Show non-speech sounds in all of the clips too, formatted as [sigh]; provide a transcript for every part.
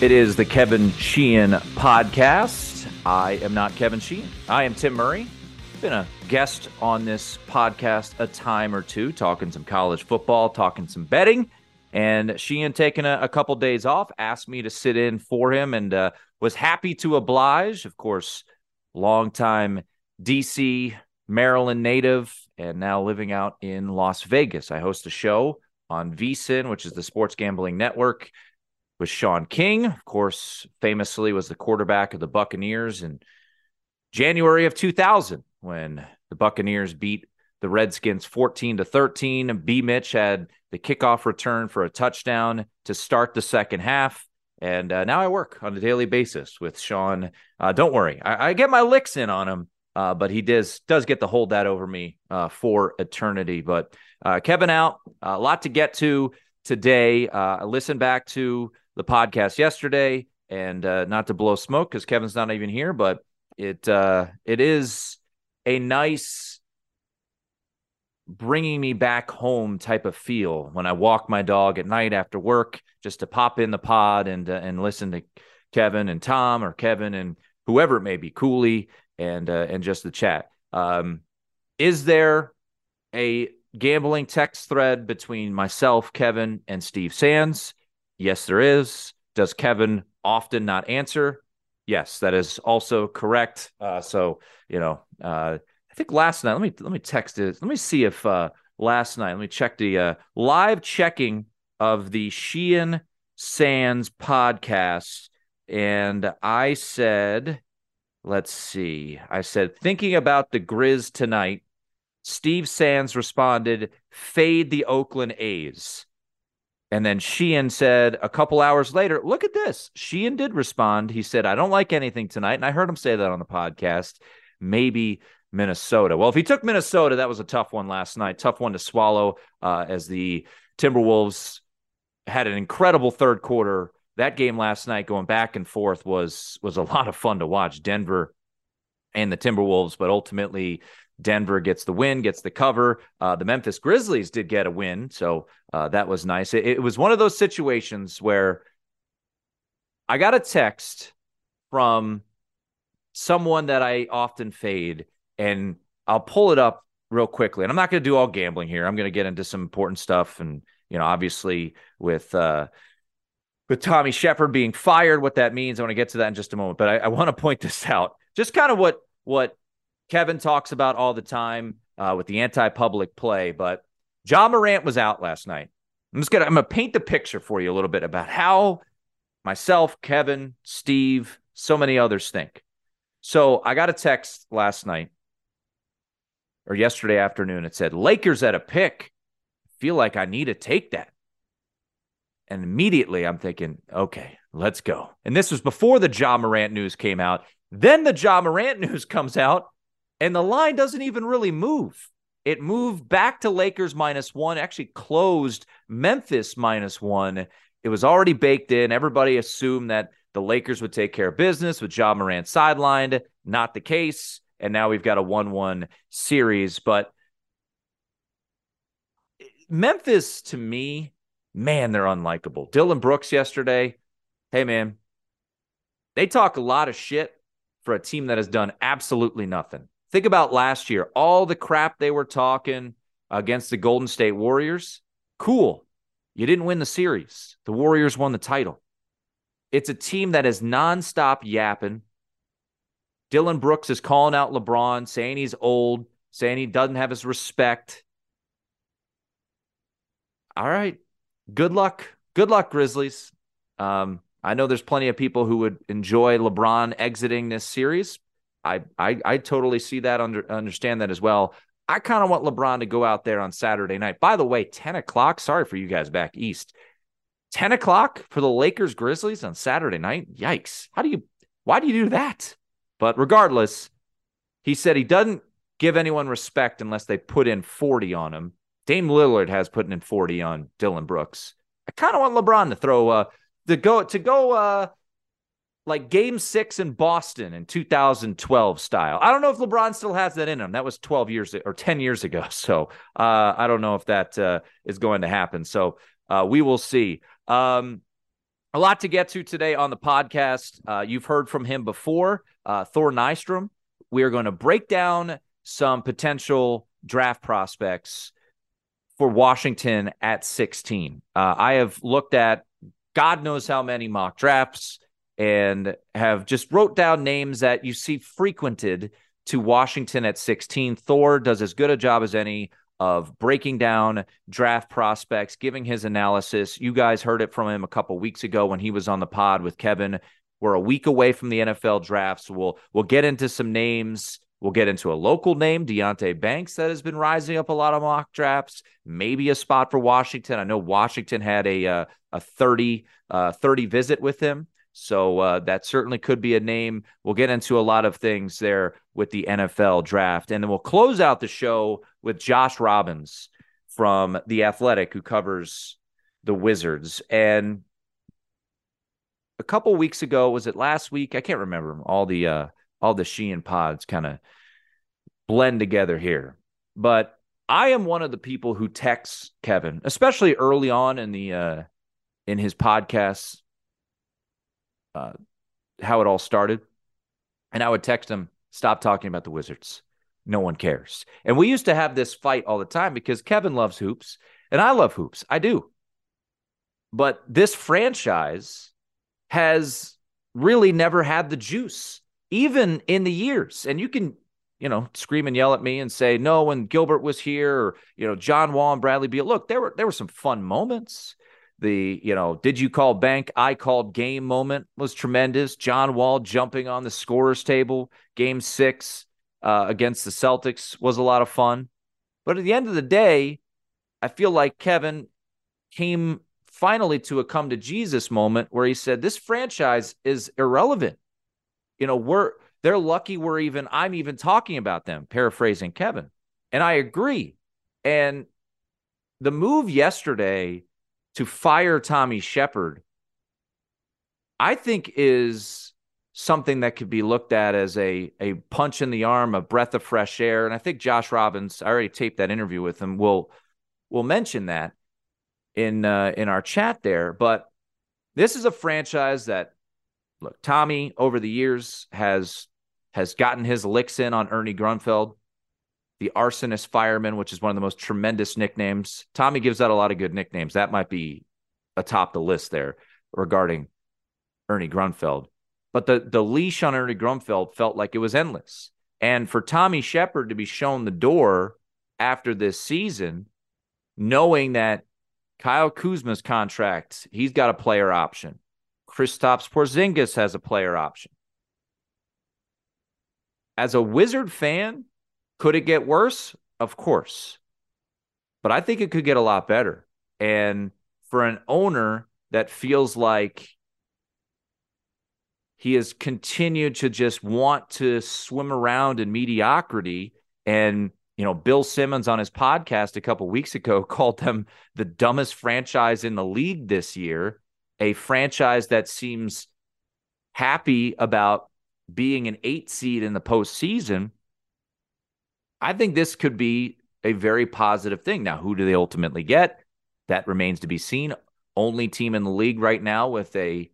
It is the Kevin Sheehan podcast. I am not Kevin Sheehan. I am Tim Murray. Been a guest on this podcast a time or two, talking some college football, talking some betting. And Sheehan taking a, a couple days off, asked me to sit in for him, and uh, was happy to oblige. Of course, longtime DC, Maryland native, and now living out in Las Vegas. I host a show on VSIN, which is the Sports Gambling Network, with Shaun King. Of course, famously was the quarterback of the Buccaneers in January of 2000 when the Buccaneers beat the Redskins 14 to 13. B. Mitch had the kickoff return for a touchdown to start the second half. And uh, now I work on a daily basis with Shaun. Uh, don't worry, I, I, get my licks in on him uh, but he does does get to hold that over me uh, for eternity. But uh, Kevin out, a lot to get to today. Uh, I listened back to the podcast yesterday, and uh, not to blow smoke because Kevin's not even here, but it uh, it is a nice bringing me back home type of feel when I walk my dog at night after work, just to pop in the pod and and listen to Kevin and Tom or Kevin and whoever it may be, Cooley and uh, and just the chat. Um, is there a gambling text thread between myself, Kevin, and Steve Sands? Yes, there is. Does Kevin often not answer? Yes, that is also correct. Uh, so you know, uh, I think last night. Let me let me text it. Let me see if uh, last night. Let me check the uh, live checking of the Sheehan Sands podcast, and I said Let's see. I said, thinking about the Grizz tonight, Steve Sands responded, fade the Oakland A's. And then Sheehan said a couple hours later, look at this. Sheehan did respond. He said, I don't like anything tonight. And I heard him say that on the podcast. Maybe Minnesota. Well, if he took Minnesota, that was a tough one last night. Tough one to swallow uh, as the Timberwolves had an incredible third quarter that game last night going back and forth was was a lot of fun to watch Denver and the Timberwolves but ultimately Denver gets the win gets the cover uh, the Memphis Grizzlies did get a win so uh, that was nice it, it was one of those situations where I got a text from someone that I often fade and I'll pull it up real quickly and I'm not going to do all gambling here I'm going to get into some important stuff and you know obviously with uh with Tommy Sheppard being fired, what that means. I want to get to that in just a moment, but I, I want to point this out. Just kind of what what Kevin talks about all the time uh, with the anti-public play. But Ja Morant was out last night. I'm just gonna I'm gonna paint the picture for you a little bit about how myself, Kevin, Steve, so many others think. So I got a text last night or yesterday afternoon. It said Lakers at a pick. Feel like I need to take that. And immediately I'm thinking, okay, let's go. And this was before the Ja Morant news came out. Then the Ja Morant [laughs] news comes out, and the line doesn't even really move. It moved back to Lakers minus one, actually closed Memphis minus one. It was already baked in. Everybody assumed that the Lakers would take care of business with Ja Morant sidelined. Not the case. And now we've got a 1 1 series. But Memphis to me, man, they're unlikable. Dillon Brooks yesterday, hey man, they talk a lot of shit for a team that has done absolutely nothing. Think about last year, all the crap they were talking against the Golden State Warriors. Cool. You didn't win the series. The Warriors won the title. It's a team that is nonstop yapping. Dillon Brooks is calling out LeBron, saying he's old, saying he doesn't have his respect. All right. Good luck. Good luck, Grizzlies. Um, I know there's plenty of people who would enjoy LeBron exiting this series. I I, I totally see that, under, understand that as well. I kind of want LeBron to go out there on Saturday night. By the way, 10 o'clock. Sorry for you guys back east. 10 o'clock for the Lakers Grizzlies on Saturday night. Yikes. How do you, why do you do that? But regardless, he said he doesn't give anyone respect unless they put in 40 on him. Dame Lillard has put in 40 on Dillon Brooks. I kind of want LeBron to throw, uh, to go, to go, uh, like game six in Boston in 2012 style. I don't know if LeBron still has that in him. That was 12 years or 10 years ago. [laughs] So uh, I don't know if that uh, is going to happen. So uh, we will see. Um, a lot to get to today on the podcast. Uh, you've heard from him before, uh, Thor Nystrom. We are going to break down some potential draft prospects for Washington at 16. Uh, I have looked at God knows how many mock drafts and have just wrote down names that you see frequented to Washington at 16. Thor does as good a job as any of breaking down draft prospects, giving his analysis. You guys heard it from him a couple weeks ago when he was on the pod with Kevin. We're a week away from the NFL draft, so we'll we'll get into some names. We'll get into a local name, Deonte Banks, that has been rising up a lot of mock drafts. Maybe a spot for Washington. I know Washington had a uh, a 30 uh, 30 visit with him. So uh, that certainly could be a name. We'll get into a lot of things there with the NFL draft. And then we'll close out the show with Josh Robbins from The Athletic, who covers the Wizards. And a couple weeks ago, was it last week? I can't remember. All the uh, all the Sheehan pods kind of blend together here. But I am one of the people who texts Kevin, especially early on in the uh, in his podcasts uh, how it all started. And I would text him, stop talking about the Wizards. No one cares. And we used to have this fight all the time because Kevin loves hoops and I love hoops. I do. But this franchise has really never had the juice, even in the years. And you can, you know, scream and yell at me and say, no, when Gilbert was here, or, you know, John Wall and Bradley Beal. Look, there were there were some fun moments the you know did you call bank? I called game moment was tremendous. John wall jumping on the scorers table game six uh, against the celtics was a lot of fun. But at the end of the day i feel like kevin came finally to a come to jesus moment where he said this franchise is irrelevant. You know we're they're lucky we're even i'm even talking about them paraphrasing kevin. And i agree. And the move yesterday to fire Tommy Sheppard, I think is something that could be looked at as a a punch in the arm, a breath of fresh air. And I think Josh Robbins, I already taped that interview with him, will will mention that in uh, in our chat there. But this is a franchise that look, Tommy over the years has has gotten his licks in on Ernie Grunfeld the arsonist fireman, which is one of the most tremendous nicknames. Tommy gives out a lot of good nicknames. That might be atop the list there regarding Ernie Grunfeld. But the the leash on Ernie Grunfeld felt like it was endless. And for Tommy Sheppard to be shown the door after this season, knowing that Kyle Kuzma's contract, he's got a player option. Kristaps Porzingis has a player option. As a Wizard fan, could it get worse? Of course. But I think it could get a lot better. And for an owner that feels like he has continued to just want to swim around in mediocrity and you know bill simmons on his podcast a couple weeks ago [laughs] called them the dumbest franchise in the league this year a franchise that seems happy about being an eight seed in the postseason I think this could be a very positive thing. Now, who do they ultimately get? That remains to be seen. Only team in the league right now with a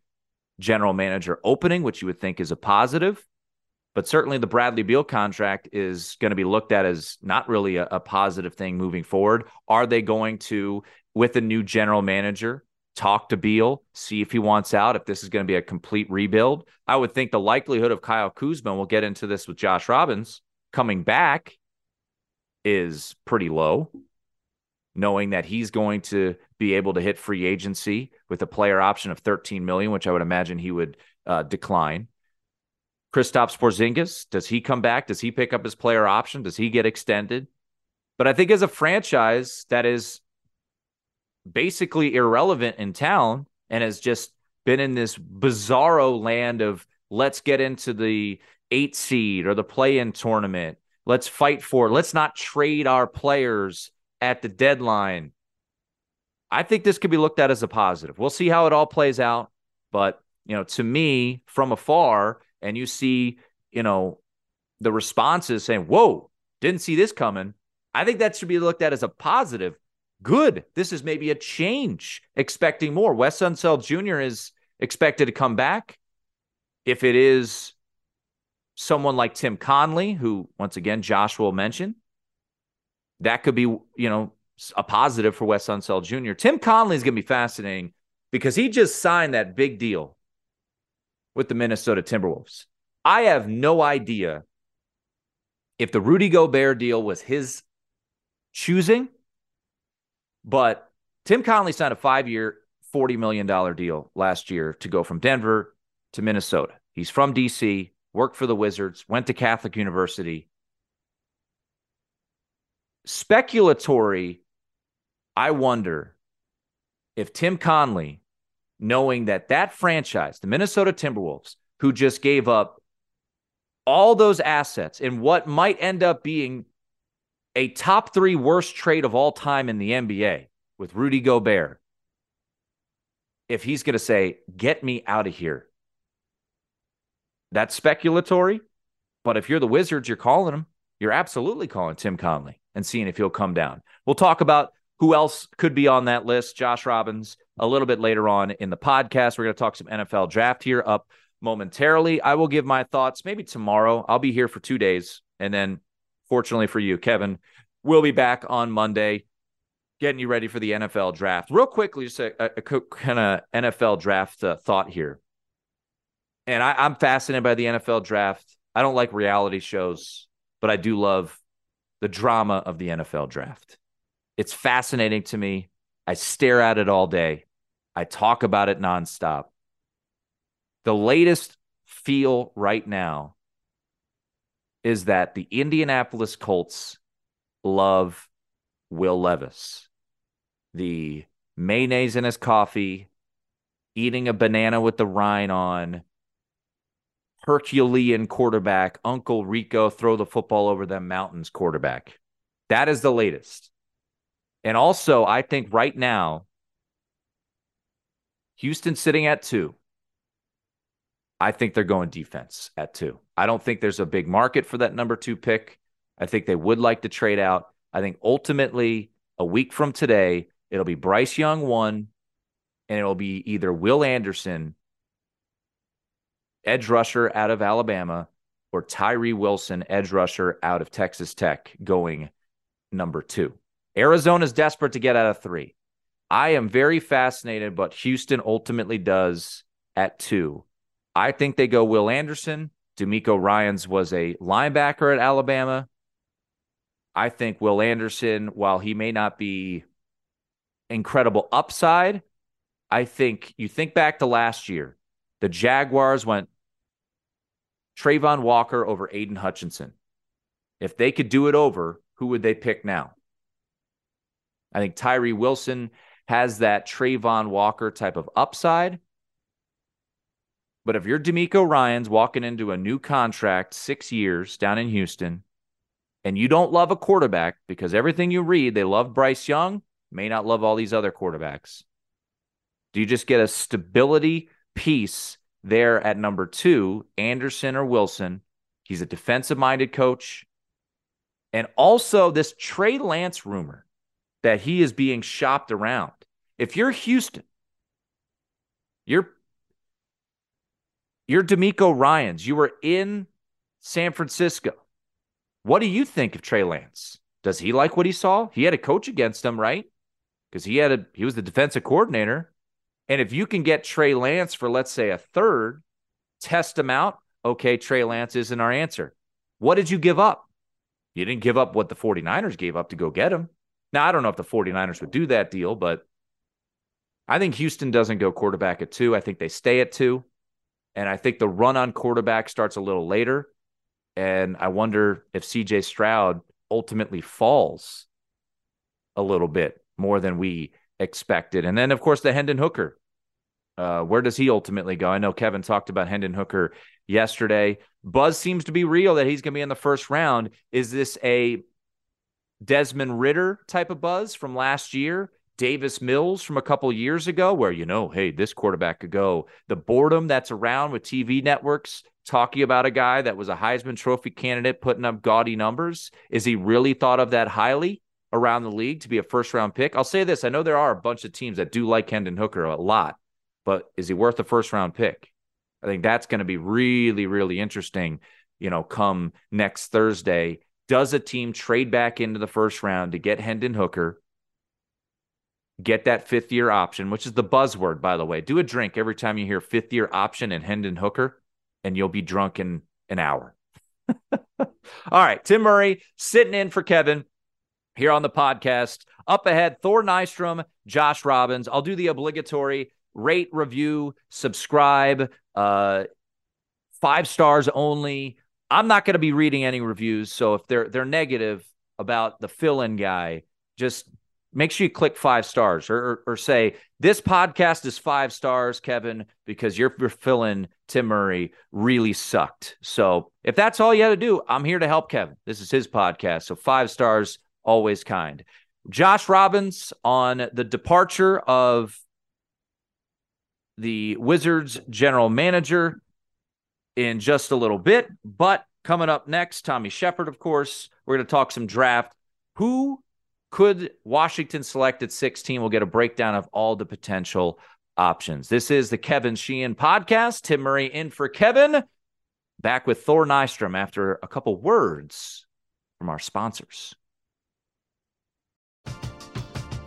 general manager opening, which you would think is a positive. But certainly the Bradley Beal contract is going to be looked at as not really a, a positive thing moving forward. Are they going to, with a new general manager, talk to Beal, see if he wants out, if this is going to be a complete rebuild? I would think the likelihood of Kyle Kuzma, we'll get into this with Josh Robbins, coming back is pretty low, knowing that he's going to be able to hit free agency with a player option of 13 million, which I would imagine he would uh, decline. Kristaps Porzingis, does he come back? Does he pick up his player option? Does he get extended? But I think as a franchise that is basically irrelevant in town and has just been in this bizarro land of let's get into the eight seed or the play in tournament. Let's fight for it. Let's not trade our players at the deadline. I think this could be looked at as a positive. We'll see how it all plays out. But, you know, to me, from afar, and you see, you know, the responses saying, Whoa, didn't see this coming. I think that should be looked at as a positive. Good. This is maybe a change, expecting more. Wes Unseld Jr. is expected to come back. If it is someone like Tim Connelly, who once again Josh will mention, that could be, you know, a positive for Wes Unseld Jr. Tim Connelly is going to be fascinating because he just signed that big deal with the Minnesota Timberwolves. I have no idea if the Rudy Gobert deal was his choosing, but Tim Connelly signed a five year, $40 million deal last year to go from Denver to Minnesota. He's from DC, worked for the Wizards, went to Catholic University. Speculatory, I wonder if Tim Connelly, knowing that that franchise, the Minnesota Timberwolves, who just gave up all those assets in what might end up being a top three worst trade of all time in the NBA with Rudy Gobert, if he's going to say, get me out of here, that's speculatory. But if you're the Wizards, you're calling him. You're absolutely calling Tim Connelly and seeing if he'll come down. We'll talk about who else could be on that list. Josh Robbins, a little bit later on in the podcast. We're going to talk some NFL draft here up momentarily. I will give my thoughts maybe tomorrow. I'll be here for two days. And then, fortunately for you, Kevin, we'll be back on Monday getting you ready for the NFL draft. Real quickly, just a, a, a kind of NFL draft uh, thought here. And I, I'm fascinated by the NFL draft. I don't like reality shows, but I do love the drama of the NFL draft. It's fascinating to me. I stare at it all day. I talk about it nonstop. The latest feel right now is that the Indianapolis Colts love Will Levis. The mayonnaise in his coffee, eating a banana with the rind on, Herculean quarterback, Uncle Rico throw the football over them mountains quarterback. That is the latest. And also, I think right now, Houston sitting at two. I think they're going defense at two. I don't think there's a big market for that number two pick. I think they would like to trade out. I think ultimately, a week from today, it'll be Bryce Young one, and it'll be either Will Anderson, edge rusher out of Alabama, or Tyree Wilson, edge rusher out of Texas Tech, going number two. Arizona's desperate to get out of three. I am very fascinated but Houston ultimately does at two. I think they go Will Anderson. DeMeco Ryans was a linebacker at Alabama. I think Will Anderson, while he may not be incredible upside, I think you think back to last year, the Jaguars went Travon Walker over Aidan Hutchinson. If they could do it over, who would they pick now? I think Tyree Wilson has that Travon Walker type of upside. But if you're DeMeco Ryans walking into a new contract, six years down in Houston, and you don't love a quarterback because everything you read, they love Bryce Young, may not love all these other quarterbacks. Do you just get a stability piece there at number two, Anderson or Wilson? He's a defensive minded coach. And also this Trey Lance rumor that he is being shopped around. If you're Houston, you're you're DeMeco Ryans. You were in San Francisco. What do you think of Trey Lance? Does he like what he saw? He had a coach against him, right? Because he had a he was the defensive coordinator. And if you can get Trey Lance for let's say a third, test him out. Okay, Trey Lance isn't our answer. What did you give up? You didn't give up what the 49ers gave up to go get him. Now, I don't know if the 49ers would do that deal, but I think Houston doesn't go quarterback at two. I think they stay at two. And I think the run on quarterback starts a little later. And I wonder if CJ Stroud ultimately falls a little bit more than we expected. And then, of course, the Hendon Hooker. Uh, where does he ultimately go? I know Kevin talked about Hendon Hooker yesterday. Buzz seems to be real that he's going to be in the first round. Is this a Desmond Ridder type of buzz from last year? Davis Mills from a couple years ago, where you know, hey, this quarterback could go. The boredom that's around with TV networks talking about a guy that was a Heisman Trophy candidate putting up gaudy numbers. Is he really thought of that highly around the league to be a first round pick? I'll say this I know there are a bunch of teams that do like Hendon Hooker a lot, but is he worth a first round pick? I think that's going to be really, really interesting, you know, come next Thursday. Does a team trade back into the first round to get Hendon Hooker? get that fifth year option, which is the buzzword, by the way. Do a drink every time you hear fifth year option and Hendon Hooker, and you'll be drunk in an hour. [laughs] All right. Tim Murray sitting in for Kevin here on the podcast. Up ahead, Thor Nystrom, Josh Robbins. I'll do the obligatory rate, review, subscribe, uh, five stars only. I'm not going to be reading any reviews. So if they're they're negative about the fill-in guy, just make sure you click five stars or, or, or, say this podcast is five stars kevin because you're filling tim murray really sucked so if that's all you had to do i'm here to help kevin this is his podcast so five stars always kind josh robbins on the departure of the wizards general manager in just a little bit but coming up next tommy sheppard of course we're going to talk some draft who could Washington select at 16? We'll get a breakdown of all the potential options. This is the Kevin Sheehan podcast. Tim Murray in for Kevin. Back with Thor Nystrom after a couple words from our sponsors.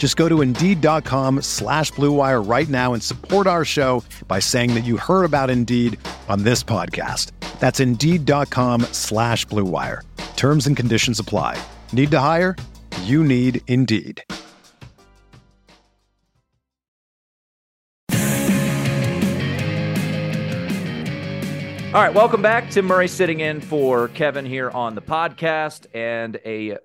Just go to Indeed.com slash BlueWire right now and support our show by saying that you heard about Indeed on this podcast. That's Indeed.com slash BlueWire. Terms and conditions apply. Need to hire? You need Indeed. All right, welcome back. Tim Murray sitting in for Kevin here on the podcast and a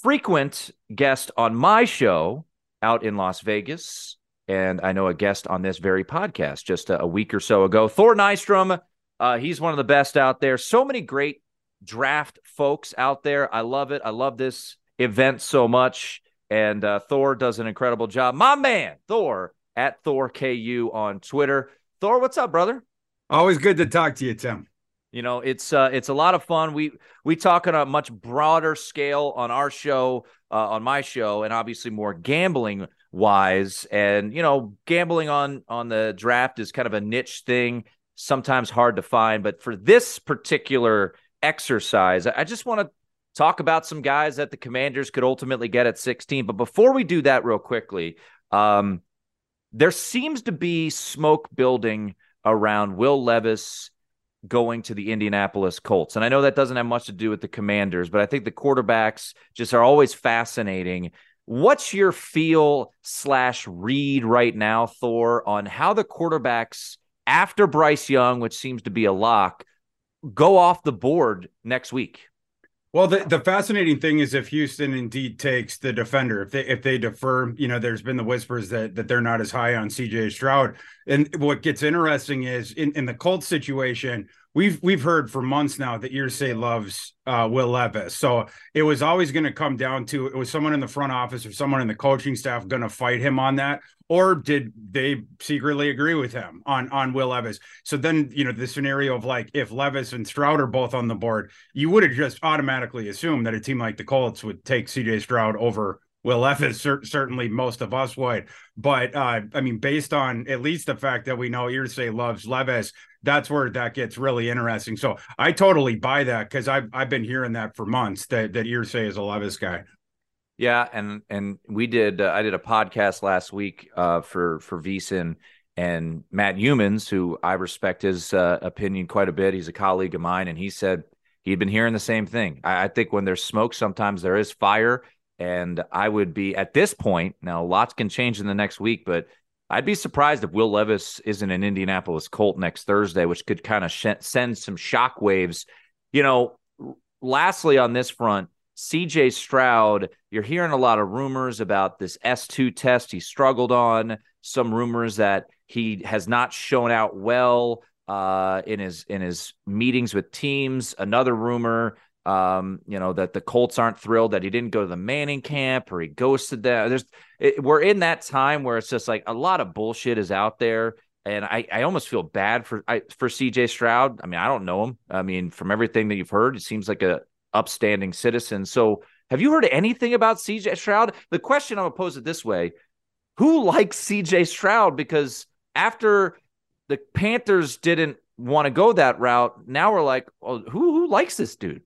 frequent guest on my show out in Las Vegas. And I know a guest on this very podcast just a, a week or so ago. Thor Nystrom, uh, he's one of the best out there. So many great draft folks out there. I love it. I love this event so much. And uh, Thor does an incredible job. My man, Thor, at Thor KU on Twitter. Thor, what's up, brother? Always good to talk to you, Tim. You know, it's uh, it's a lot of fun. We we talk on a much broader scale on our show, uh, on my show, and obviously more gambling wise. And you know, gambling on on the draft is kind of a niche thing, sometimes hard to find. But for this particular exercise, I just want to talk about some guys that the Commanders could ultimately get at 16. But before we do that, real quickly, um, there seems to be smoke building around Will Levis going to the Indianapolis Colts. And I know that doesn't have much to do with the Commanders, but I think the quarterbacks just are always fascinating. What's your feel slash read right now, Thor, on how the quarterbacks after Bryce Young, which seems to be a lock, go off the board next week? Well, the, the fascinating thing is if Houston indeed takes the defender, if they if they defer, you know, there's been the whispers that that they're not as high on CJ Stroud. And what gets interesting is in, in the Colts situation, we've we've heard for months now that Irsay loves uh, Will Levis. So it was always going to come down to it was someone in the front office or someone in the coaching staff going to fight him on that, or did they secretly agree with him on on Will Levis? So then you know the scenario of like if Levis and Stroud are both on the board, you would have just automatically assumed that a team like the Colts would take C.J. Stroud over Will Levis. certainly, most of us would. But uh, I mean, based on at least the fact that we know Irsay loves Levis, that's where that gets really interesting. So I totally buy that because I've I've been hearing that for months that that Irsay is a Levis guy. Yeah, and and we did. Uh, I did a podcast last week uh, for for VSiN and Matt Youmans, who I respect his uh, opinion quite a bit. He's a colleague of mine, and he said he'd been hearing the same thing. I, I think when there's smoke, sometimes there is fire, and I would be at this point now. Lots can change in the next week, but I'd be surprised if Will Levis isn't an Indianapolis Colt next Thursday, which could kind of sh- send some shockwaves. You know, lastly on this front CJ Stroud, you're hearing a lot of rumors about this S2 test he struggled on, some rumors that he has not shown out well uh, in his in his meetings with teams. Another rumor, um, you know, that the Colts aren't thrilled that he didn't go to the Manning camp or he ghosted them. There's it, we're in that time where it's just like a lot of bullshit is out there. And I, I almost feel bad for I, for CJ Stroud. I mean, I don't know him. I mean, from everything that you've heard, it seems like a upstanding citizen. So, have you heard anything about CJ Stroud? The question I'm gonna pose it this way: Who likes CJ Stroud? Because after the Panthers didn't want to go that route, now we're like, well, who who likes this dude?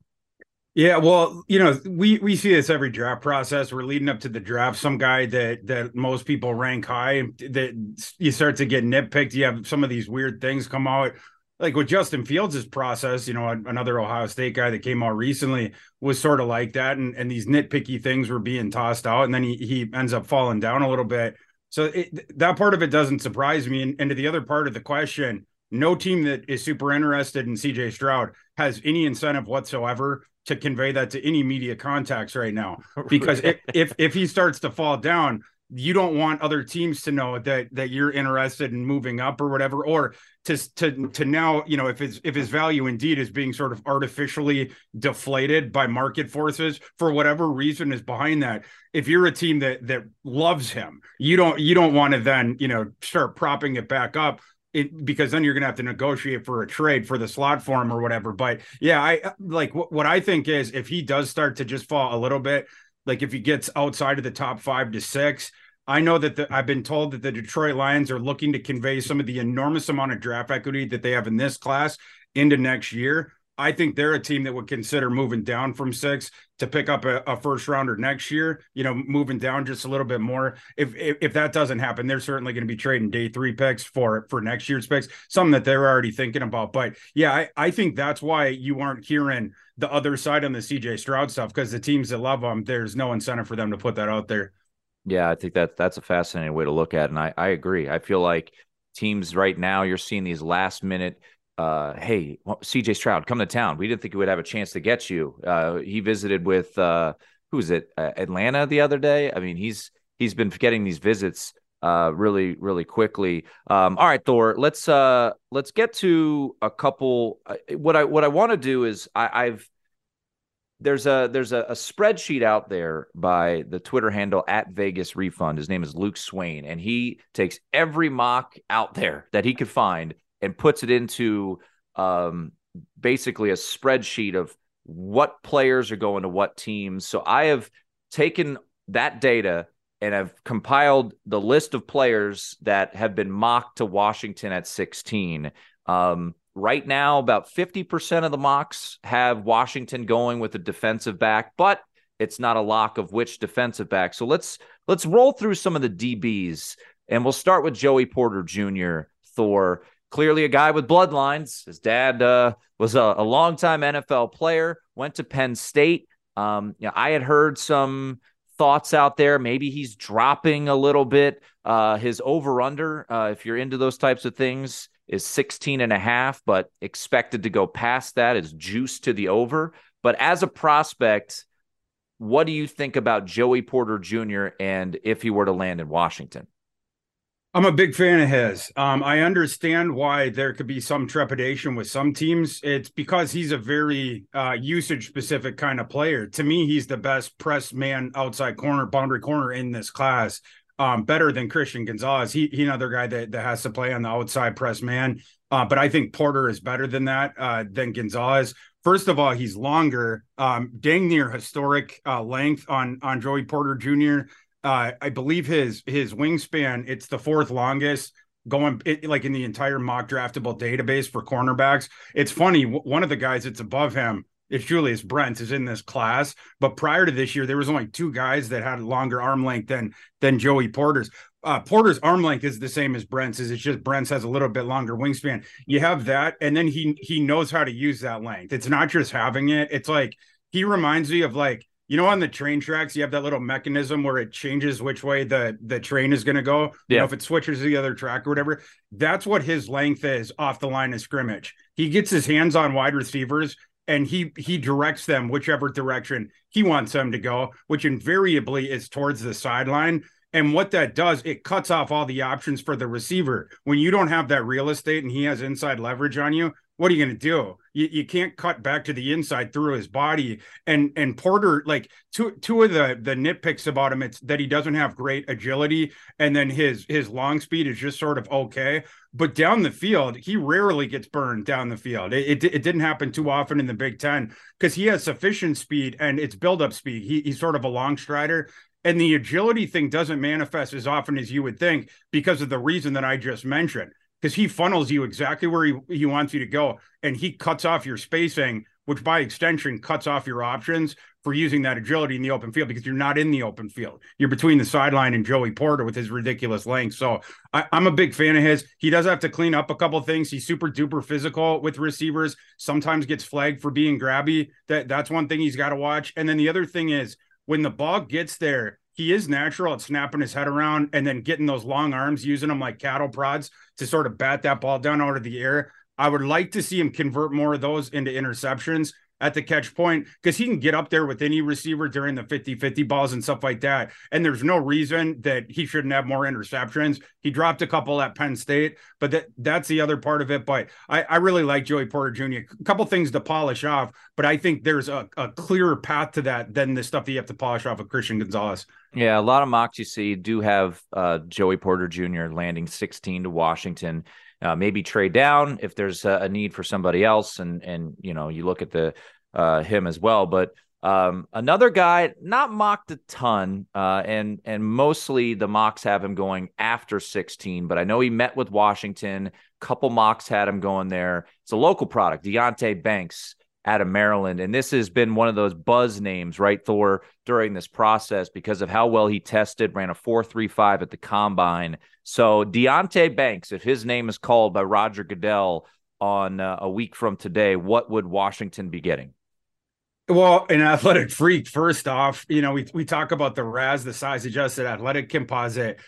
Yeah, well, you know, we we see this every draft process. We're leading up to the draft. Some guy that that most people rank high, that you start to get nitpicked. You have some of these weird things come out like with Justin Fields' process, you know, another Ohio State guy that came out recently was sort of like that, and and these nitpicky things were being tossed out, and then he he ends up falling down a little bit. So it, that part of it doesn't surprise me. And, and to the other part of the question, no team that is super interested in CJ Stroud has any incentive whatsoever to convey that to any media contacts right now. [laughs] Because if, if if he starts to fall down, you don't want other teams to know that that you're interested in moving up or whatever or to to to now you know if his if his value indeed is being sort of artificially deflated by market forces for whatever reason is behind that if you're a team that that loves him you don't you don't want to then you know start propping it back up it, because then you're going to have to negotiate for a trade for the slot form or whatever. But yeah, I like what, I think is if he does start to just fall a little bit, like if he gets outside of the top five to six, I know that the, I've been told that the Detroit Lions are looking to convey some of the enormous amount of draft equity that they have in this class into next year. I think they're a team that would consider moving down from six to pick up a, a, first rounder next year. You know, moving down just a little bit more. If if, if that doesn't happen, they're certainly going to be trading day three picks for for next year's picks. Something that they're already thinking about. But yeah, I, I think that's why you aren't hearing the other side on the CJ Stroud stuff because the teams that love them, there's no incentive for them to put that out there. Yeah, I think that that's a fascinating way to look at it, and I I agree. I feel like teams right now you're seeing these last minute uh, hey, CJ Stroud, come to town. We didn't think we would have a chance to get you. Uh, he visited with uh, who is it? Uh, Atlanta the other day. I mean, he's he's been getting these visits uh, really really quickly. Um, all right, Thor, let's uh, let's get to a couple. What I what I want to do is I, I've there's a there's a, a, spreadsheet out there by the Twitter handle at Vegas Refund. His name is Luke Swain, and he takes every mock out there that he could find and puts it into um, basically a spreadsheet of what players are going to what teams. So I have taken that data and I've compiled the list of players that have been mocked to Washington at 16. Um, right now, about 50% of the mocks have Washington going with a defensive back, but it's not a lock of which defensive back. So let's let's roll through some of the DBs And we'll start with Joey Porter Jr., Thor. Clearly, a guy with bloodlines. His dad uh, was a, a longtime NFL player, went to Penn State. Um, you know, I had heard some thoughts out there. Maybe he's dropping a little bit. Uh, his over under, uh, if you're into those types of things, is 16 and a half, but expected to go past that is juice to the over. But as a prospect, what do you think about Joey Porter Jr. and if he were to land in Washington? I'm a big fan of his. Um, I understand why there could be some trepidation with some teams. It's because he's a very uh, usage specific kind of player. To me, he's the best press man outside corner, boundary corner in this class. Um, better than Christian Gonzalez. He, he another guy that, that has to play on the outside press man. Uh, but I think Porter is better than that uh, than Gonzalez. First of all, he's longer, um, dang near historic uh, length on on Joey Porter Jr uh, I believe his his wingspan it's the fourth longest going it, like in the entire MockDraftable database for cornerbacks. It's funny, one of the guys that's above him, it's Julius Brents is in this class. But prior to this year, there was only two guys that had longer arm length than than Joey Porter's. Uh, Porter's arm length is the same as Brent's. Is it's just Brent's has a little bit longer wingspan. You have that, and then he he knows how to use that length. It's not just having it. It's like he reminds me of like you know on the train tracks you have that little mechanism where it changes which way the the train is going to go yeah. you know if it switches to the other track or whatever that's what his length is off the line of scrimmage he gets his hands on wide receivers and he he directs them whichever direction he wants them to go which invariably is towards the sideline and what that does, it cuts off all the options for the receiver. When you don't have that real estate and he has inside leverage on you, what are you going to do? You, you can't cut back to the inside through his body. And and Porter, like two two of the the nitpicks about him, it's that he doesn't have great agility, and then his his long speed is just sort of okay. But down the field, he rarely gets burned down the field. It, it, it didn't happen too often in the Big Ten because he has sufficient speed and it's build up speed. He, he's sort of a long strider. And the agility thing doesn't manifest as often as you would think because of the reason that I just mentioned because he funnels you exactly where he, he wants you to go and he cuts off your spacing which by extension cuts off your options for using that agility in the open field because you're not in the open field. You're between the sideline and joey porter with his ridiculous length. So I, am a big fan of his. He does have to clean up a couple things. He's super duper physical with receivers sometimes gets flagged for being grabby. That that's one thing he's got to watch. And then the other thing is when the ball gets there he is natural at snapping his head around and then getting those long arms, using them like cattle prods to sort of bat that ball down out of the air. I would like to see him convert more of those into interceptions at the catch point because he can get up there with any receiver during the 50 50 balls and stuff like that. And there's no reason that he shouldn't have more interceptions. He dropped a couple at Penn State, but that, that's the other part of it. But I, I really like Joey Porter Jr. A couple things to polish off, but I think there's a, a clearer path to that than the stuff that you have to polish off of Christian Gonzalez. Yeah, a lot of mocks you see do have uh, Joey Porter Jr. landing 16 to Washington. Uh, maybe trade down if there's a, a, need for somebody else, and and you know you look at the uh, him as well. But um, another guy not mocked a ton, uh, and and mostly the mocks have him going after 16. But I know he met with Washington. Couple mocks had him going there. It's a local product, Deonte Banks out of Maryland, and this has been one of those buzz names, right, Thor, during this process because of how well he tested. Ran a four three five at the combine. So Deonte Banks, if his name is called by Roger Goodell on uh, a week from today, what would Washington be getting? Well, an athletic freak, first off, you know, we, we talk about the RAS, the size adjusted athletic composite.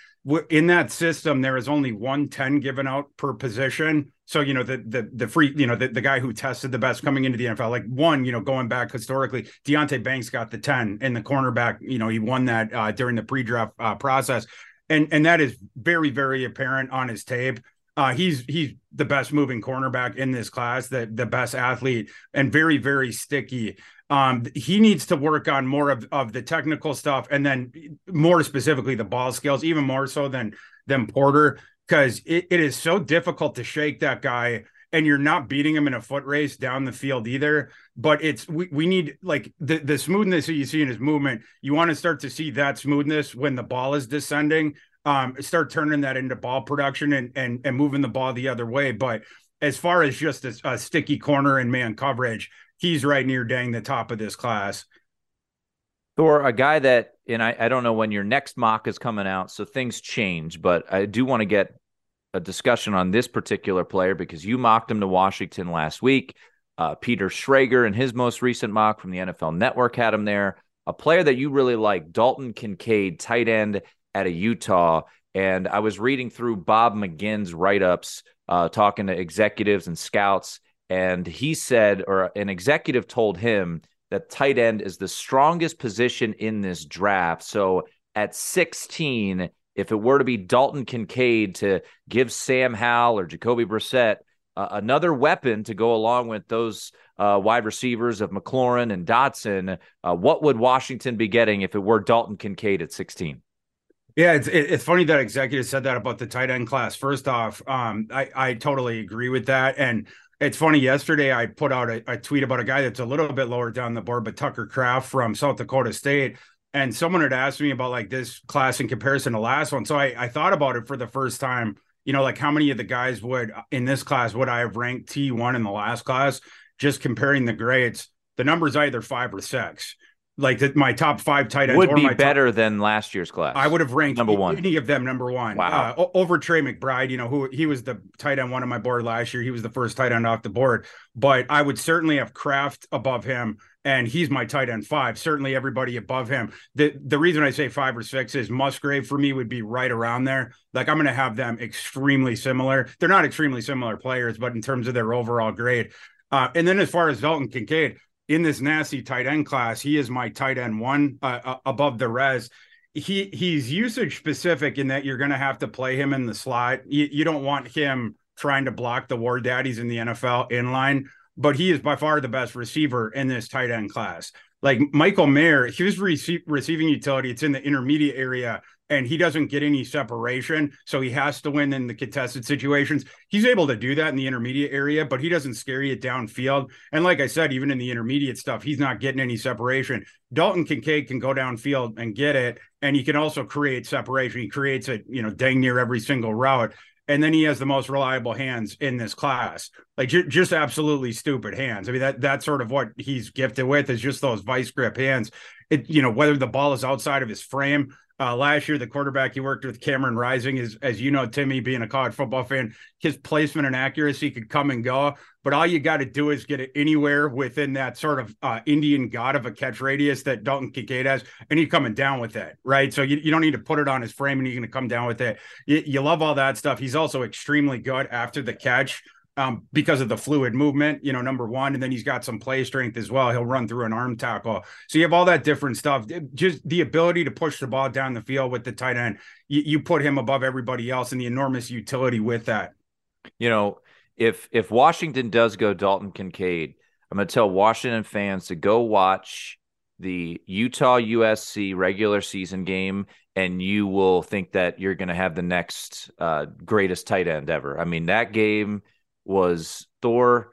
In that system, there is only 110 given out per position. So, you know, the the the free, you know, the, the guy who tested the best coming into the NFL, like one, you know, going back historically, Deonte Banks got the 10 and the cornerback, you know, he won that uh, during the pre-draft uh, process. And and that is very, very apparent on his tape. Uh, he's he's the best moving cornerback in this class, the the best athlete, and very very sticky. Um, he needs to work on more of, of the technical stuff and then more specifically the ball skills, even more so than than Porter, because it, it is so difficult to shake that guy and you're not beating him in a foot race down the field either. But it's we, we need like the, the smoothness that you see in his movement. You want to start to see that smoothness when the ball is descending. Um, start turning that into ball production and and and moving the ball the other way. But as far as just a, a sticky corner and man coverage, he's right near dang the top of this class. Thor, a guy that, and I, I don't know when your next mock is coming out, so things change, but I do want to get a discussion on this particular player because you mocked him to Washington last week. Uh, Peter Schrager, in his most recent mock from the NFL Network, had him there. A player that you really like, Dalton Kincaid, tight end at a Utah. And I was reading through Bob McGinn's write ups, uh, talking to executives and scouts. And he said, or an executive told him that tight end is the strongest position in this draft. So at 16, if it were to be Dalton Kincaid to give Sam Howell or Jacoby Brissett uh, another weapon to go along with those uh, wide receivers of McLaurin and Dotson, uh, what would Washington be getting if it were Dalton Kincaid at 16? Yeah, it's it's funny that executive said that about the tight end class. First off, um, I I totally agree with that, and it's funny. Yesterday, I put out a, a, tweet about a guy that's a little bit lower down the board, but Tucker Kraft from South Dakota State, and someone had asked me about like this class in comparison to last one. So I I thought about it for the first time. You know, like how many of the guys would in this class would I have ranked T one in the last class? Just comparing the grades, the number's either five or six like the, my top five tight ends would be better top, than last year's class. I would have ranked number one, any of them number one. Wow, uh, over Trey McBride. You know who he was the tight end one on my board last year. He was the first tight end off the board, but I would certainly have Kraft above him, and he's my tight end five. Certainly everybody above him. The the reason I say five or six is Musgrave for me would be right around there. Like I'm going to have them extremely similar. They're not extremely similar players, but in terms of their overall grade. Uh, and then as far as Dalton Kincaid, in this nasty tight end class, he is my tight end one uh, uh, above the res. He he's usage specific in that you're going to have to play him in the slot. You, you don't want him trying to block the war daddies in the NFL in line, but he is by far the best receiver in this tight end class. Like Michael Mayer, his rece- receiving utility, it's in the intermediate area and he doesn't get any separation. So he has to win in the contested situations. He's able to do that in the intermediate area, but he doesn't scare you downfield. And like I said, even in the intermediate stuff, he's not getting any separation. Dalton Kincaid can go downfield and get it. And he can also create separation. He creates it, you know, dang near every single route. And then he has the most reliable hands in this class, like j- just absolutely stupid hands. I mean, that that's sort of what he's gifted with is just those vice grip hands. It, you know, whether the ball is outside of his frame uh, last year, the quarterback he worked with, Cameron Rising, is as you know, Timmy, being a college football fan, his placement and accuracy could come and go. But all you got to do is get it anywhere within that sort of uh, Indian god of a catch radius that Dalton Kincaid has, and he's coming down with it, right? So you, you don't need to put it on his frame, and you're going to come down with it. You, you love all that stuff. He's also extremely good after the catch um, because of the fluid movement, you know, number one. And then he's got some play strength as well. He'll run through an arm tackle. So you have all that different stuff. Just the ability to push the ball down the field with the tight end. You, you put him above everybody else and the enormous utility with that. You know, if if Washington does go Dalton Kincaid, I'm going to tell Washington fans to go watch the Utah USC regular season game, and you will think that you're going to have the next uh, greatest tight end ever. I mean, that game was Thor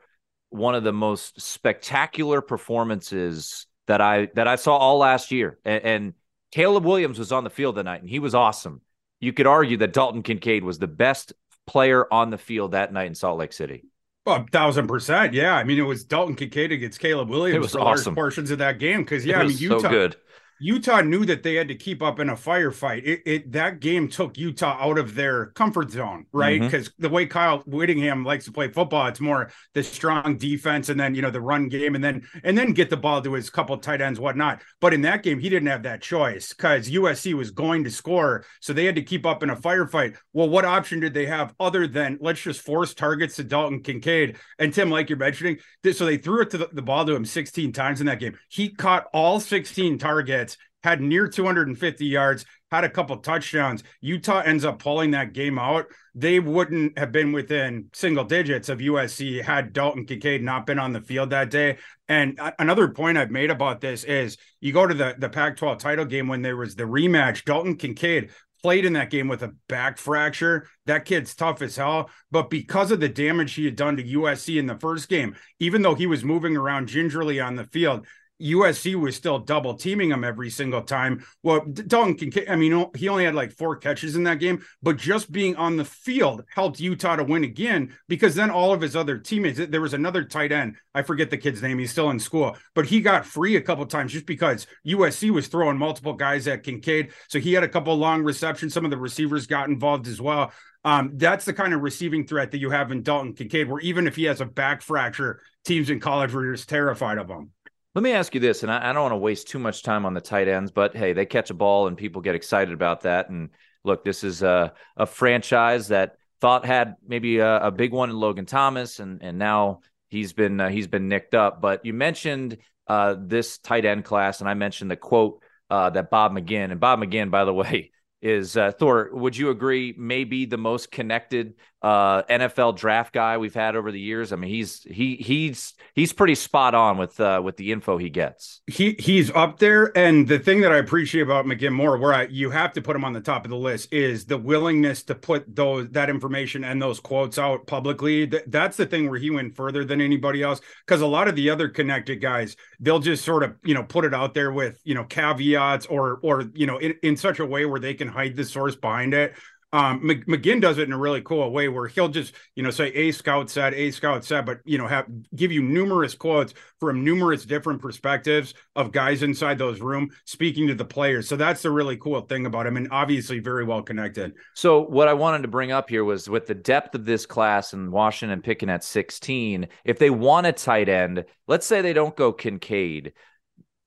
one of the most spectacular performances that I that I saw all last year. And, and Caleb Williams was on the field that night, and he was awesome. You could argue that Dalton Kincaid was the best player on the field that night in Salt Lake City. Oh, well, thousand percent, yeah. I mean, it was Dalton Kincaid against Caleb Williams It for awesome. large portions of that game because yeah, I mean Utah. So good. Utah knew that they had to keep up in a firefight. It, it that game took Utah out of their comfort zone, right? Because mm-hmm. the way Kyle Whittingham likes to play football, it's more the strong defense and then you know the run game and then and then get the ball to his couple tight ends, whatnot. But in that game, he didn't have that choice because USC was going to score, so they had to keep up in a firefight. Well, what option did they have other than let's just force targets to Dalton Kincaid and Tim, like you're mentioning? So they threw it to the, the ball to him 16 times in that game. He caught all 16 targets had near 250 yards, had a couple touchdowns. Utah ends up pulling that game out. They wouldn't have been within single digits of USC had Dalton Kincaid not been on the field that day. And another point I've made about this is you go to the, the Pac 12 title game when there was the rematch, Dalton Kincaid played in that game with a back fracture. That kid's tough as hell. But because of the damage he had done to USC in the first game, even though he was moving around gingerly on the field, USC was still double teaming him every single time. Well, Dalton Kincaid, I mean, he only had like four catches in that game, but just being on the field helped Utah to win again because then all of his other teammates, there was another tight end. I forget the kid's name. He's still in school, but he got free a couple times just because USC was throwing multiple guys at Kincaid. So he had a couple long receptions. Some of the receivers got involved as well. Um, that's the kind of receiving threat that you have in Dalton Kincaid, where even if he has a back fracture, teams in college were just terrified of him. Let me ask you this, and I, I don't want to waste too much time on the tight ends, but hey, they catch a ball and people get excited about that. And look, this is a, a franchise that thought had maybe a, a big one in Logan Thomas, and and now he's been uh, he's been nicked up. But you mentioned uh, this tight end class, and I mentioned the quote uh, that Bob McGinn and Bob McGinn, by the [laughs] way, is uh, Thor. Would you agree? Maybe the most connected uh, NFL draft guy we've had over the years. I mean, he's he he's he's pretty spot on with uh, with the info he gets. He he's up there, and the thing that I appreciate about McGinn more, where I, you have to put him on the top of the list, is the willingness to put those that information and those quotes out publicly. that's the thing where he went further than anybody else. Because a lot of the other connected guys, they'll just sort of you know put it out there with you know caveats or or you know in, in such a way where they can hide the source behind it um, McGinn does it in a really cool way where he'll just, you know, say a scout said, a scout said, but you know, have give you numerous quotes from numerous different perspectives of guys inside those room speaking to the players. So that's the really cool thing about him, and obviously very well connected. So what I wanted to bring up here was with the depth of this class and Washington picking at 16, if they want a tight end, let's say they don't go Kincaid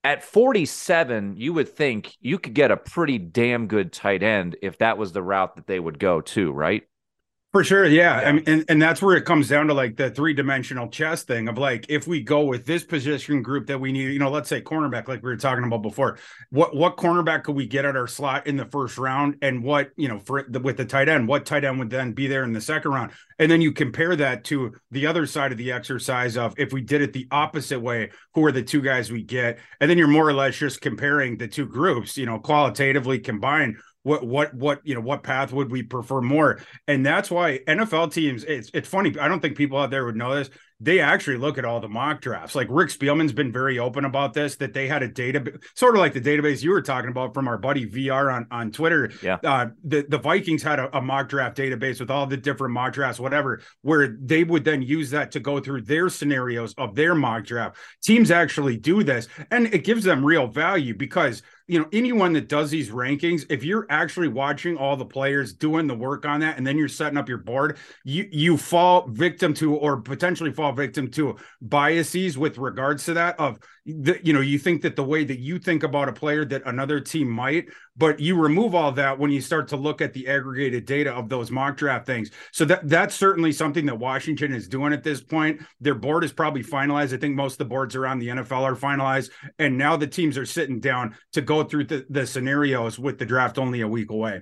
at 47, you would think you could get a pretty damn good tight end if that was the route that they would go to, right? For sure, yeah. yeah. I mean, and, and that's where it comes down to like the three dimensional chess thing of like if we go with this position group that we need, you know, let's say cornerback, like we were talking about before. What what cornerback could we get at our slot in the first round, and what you know for the, with the tight end, what tight end would then be there in the second round, and then you compare that to the other side of the exercise of if we did it the opposite way, who are the two guys we get, and then you're more or less just comparing the two groups, you know, qualitatively combined what what what you know what path would we prefer more and that's why nfl teams it's it's funny i don't think people out there would know this they actually look at all the mock drafts. Like Rick Spielman's been very open about this, that they had a data, sort of like the database you were talking about from our buddy VR on, on Twitter. Yeah. Uh, the, the Vikings had a, a, mock draft database with all the different mock drafts, whatever, where they would then use that to go through their scenarios of their mock draft. Teams actually do this, and it gives them real value because you know anyone that does these rankings if you're actually watching all the players doing the work on that and then you're setting up your board you you fall victim to or potentially fall victim to biases with regards to that of the, you know you think that the way that you think about a player that another team might but you remove all that when you start to look at the aggregated data of those mock draft things. So that that's certainly something that washington is doing at this point. Their board is probably finalized. I think most of the boards around the nfl are finalized. And now the teams are sitting down to go through the, the scenarios with the draft only a week away.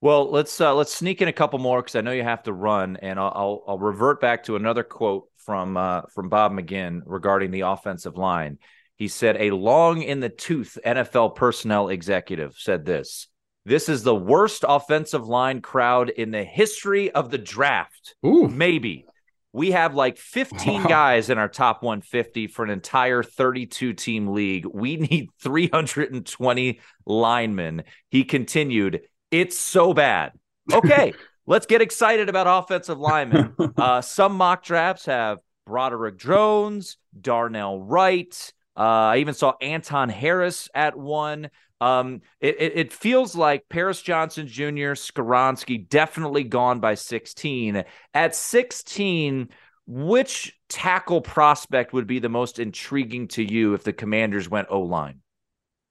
Well, let's uh, let's sneak in a couple more because I know you have to run, and I'll, I'll, I'll revert back to another quote from uh, from Bob McGinn regarding the offensive line. He said, "A long in the tooth NFL personnel executive said this: This is the worst offensive line crowd in the history of the draft. Ooh. Maybe." We have like 15 wow. guys in our top 150 for an entire 32 team league. We need 320 linemen. He continued, It's so bad. Okay, [laughs] let's get excited about offensive linemen. [laughs] Uh, some mock drafts have Broderick Jones, Darnell Wright. Uh, I even saw Anton Harris at one. Um, it, it, it, feels like Paris Johnson Jr., Skoronski definitely gone by 16. At 16, which tackle prospect would be the most intriguing to you if the commanders went O line?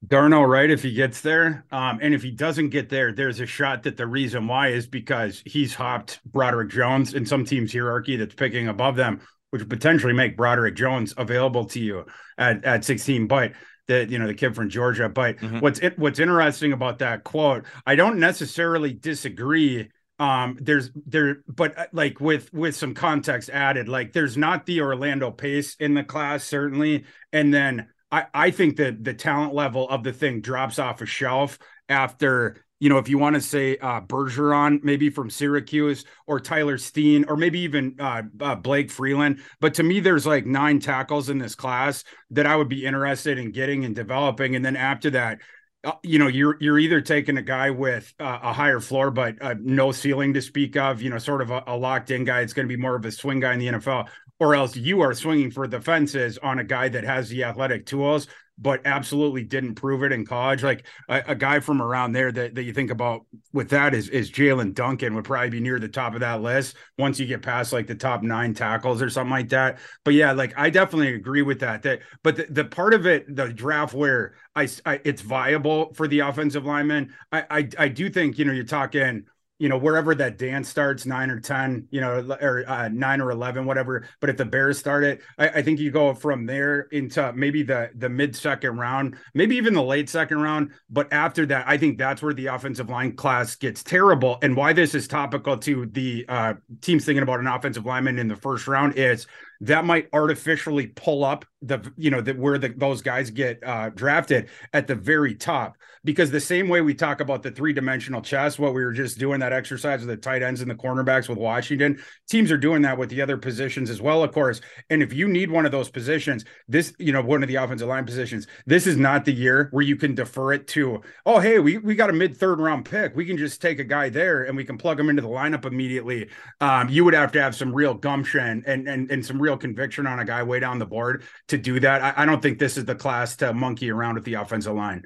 Darnell Wright if he gets there. Um, and if he doesn't get there, there's a shot that the reason why is because he's hopped Broderick Jones in some team's hierarchy that's picking above them, which would potentially make Broderick Jones available to you at, at 16. But the you know the kid from Georgia. But mm-hmm. what's it, what's interesting about that quote, I don't necessarily disagree um there's there but uh, like with with some context added like there's not the orlando pace in the class certainly and then I, I think that the talent level of the thing drops off a shelf after you know, if you want to say uh, Bergeron, maybe from Syracuse, or Tyler Steen, or maybe even uh, uh, Blake Freeland. But to me, there's like nine tackles in this class that I would be interested in getting and developing. And then after that, uh, you know, you're you're either taking a guy with uh, a higher floor but uh, no ceiling to speak of, you know, sort of a, a locked in guy. It's going to be more of a swing guy in the NFL, or else you are swinging for the fences on a guy that has the athletic tools but absolutely didn't prove it in college. Like a, a, guy from around there that, that you think about with that is is Jaelyn Duncan would probably be near the top of that list once you get past like the top nine tackles or something like that. But yeah, like I definitely agree with that. That but the, the part of it, the draft where I, I it's viable for the offensive lineman, I, I I do think you know you're talking you know, wherever that dance starts, nine or 10, you know, or uh, nine or 11, whatever. But if the Bears start it, I, I, think you go from there into maybe the, the mid second round, maybe even the late second round. But after that, I think that's where the offensive line class gets terrible. And why this is topical to the uh, teams thinking about an offensive lineman in the first round is that might artificially pull up the you know that where the, those guys get uh, drafted at the very top because the same way we talk about the three dimensional chess what we were just doing that exercise with the tight ends and the cornerbacks with Washington teams are doing that with the other positions as well of course and if you need one of those positions this you know one of the offensive line positions this is not the year where you can defer it to oh hey we we got a mid third round pick we can just take a guy there and we can plug him into the lineup immediately um, you would have to have some real gumption and and and some real conviction on a guy way down the board to do that. I, I don't think this is the class to monkey around with the offensive line.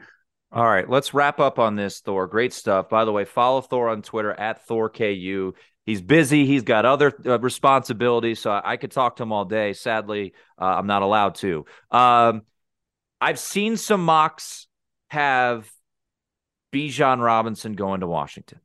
All right, let's wrap up on this, Thor. Great stuff. By the way, follow Thor on Twitter at ThorKU. He's busy. He's got other uh, responsibilities, so I, I, could talk to him all day. Sadly, uh, I'm not allowed to. Um, I've seen some mocks have Bijan Robinson going to Washington.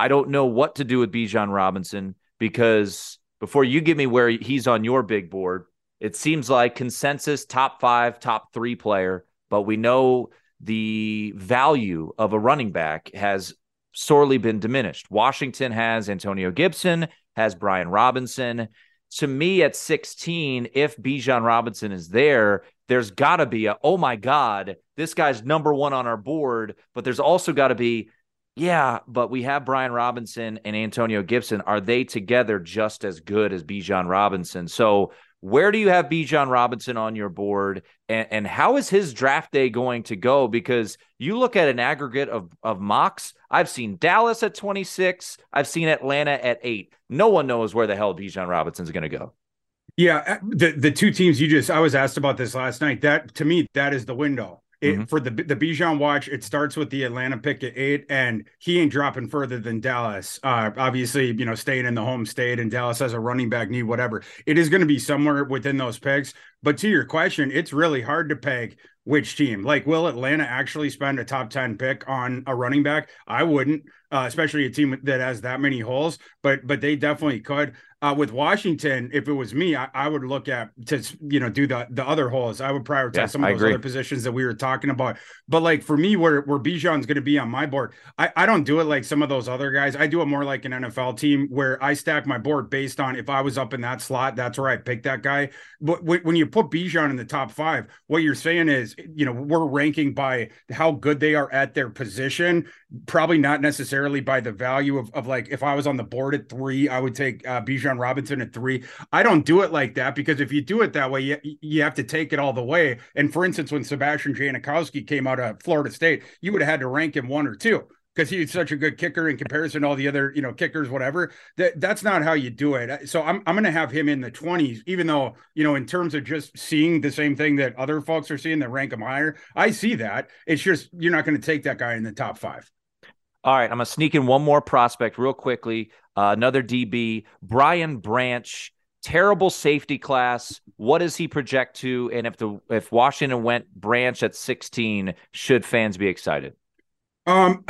I don't know what to do with Bijan Robinson because before you give me where he's on your big board, it seems like consensus top five, top three player, but we know the value of a running back has sorely been diminished. Washington has Antonio Gibson, has Brian Robinson. To me, at 16, if Bijan Robinson is there, there's got to be a, oh my God, this guy's number one on our board. But there's also got to be, yeah, but we have Brian Robinson and Antonio Gibson. Are they together just as good as Bijan Robinson? So, where do you have Bijan Robinson on your board, and, and how is his draft day going to go? Because you look at an aggregate of of mocks. I've seen Dallas at 26. I've seen Atlanta at eight. No one knows where the hell Bijan Robinson is going to go. Yeah, uh, the the two teams you just I was asked about this last night. That to me, that is the window. It, mm-hmm. For the the Bijan watch, it starts with the Atlanta pick at eight, and he ain't dropping further than Dallas. Uh, obviously, you know, staying in the home state, and Dallas has a running back need, whatever. It is going to be somewhere within those picks. But to your question, it's really hard to peg which team. Like, will Atlanta actually spend a top 10 pick on a running back? I wouldn't, uh, especially a team that has that many holes, but but they definitely could. Uh, with Washington, if it was me, I, I, would look at to you know do the the other holes. I would prioritize yeah, some of those other positions that we were talking about. But like for me, where where Bijan's going to be on my board, I I don't do it like some of those other guys. I do it more like an NFL team where I stack my board based on if I was up in that slot, that's where I pick that guy. But when you put Bijan in the top five, what you're saying is you know we're ranking by how good they are at their position, probably not necessarily by the value of of like if I was on the board at three, I would take uh, Bijan Bijan Robinson at three. I don't do it like that because if you do it that way, you, you have to take it all the way. And for instance, when Sebastian Janikowski came out of Florida State, you would have had to rank him one or two because he's such a good kicker in comparison to all the other, you know, kickers, whatever. That that's not how you do it. So I'm I'm gonna have him in the 20s, even though, you know, in terms of just seeing the same thing that other folks are seeing that rank him higher. I see that. It's just you're not gonna take that guy in the top five. All right, I'm gonna sneak in one more prospect real quickly. Uh, another DB, Brian Branch, terrible safety class. What does he project to? And if the if Washington went Branch at 16, should fans be excited? Um,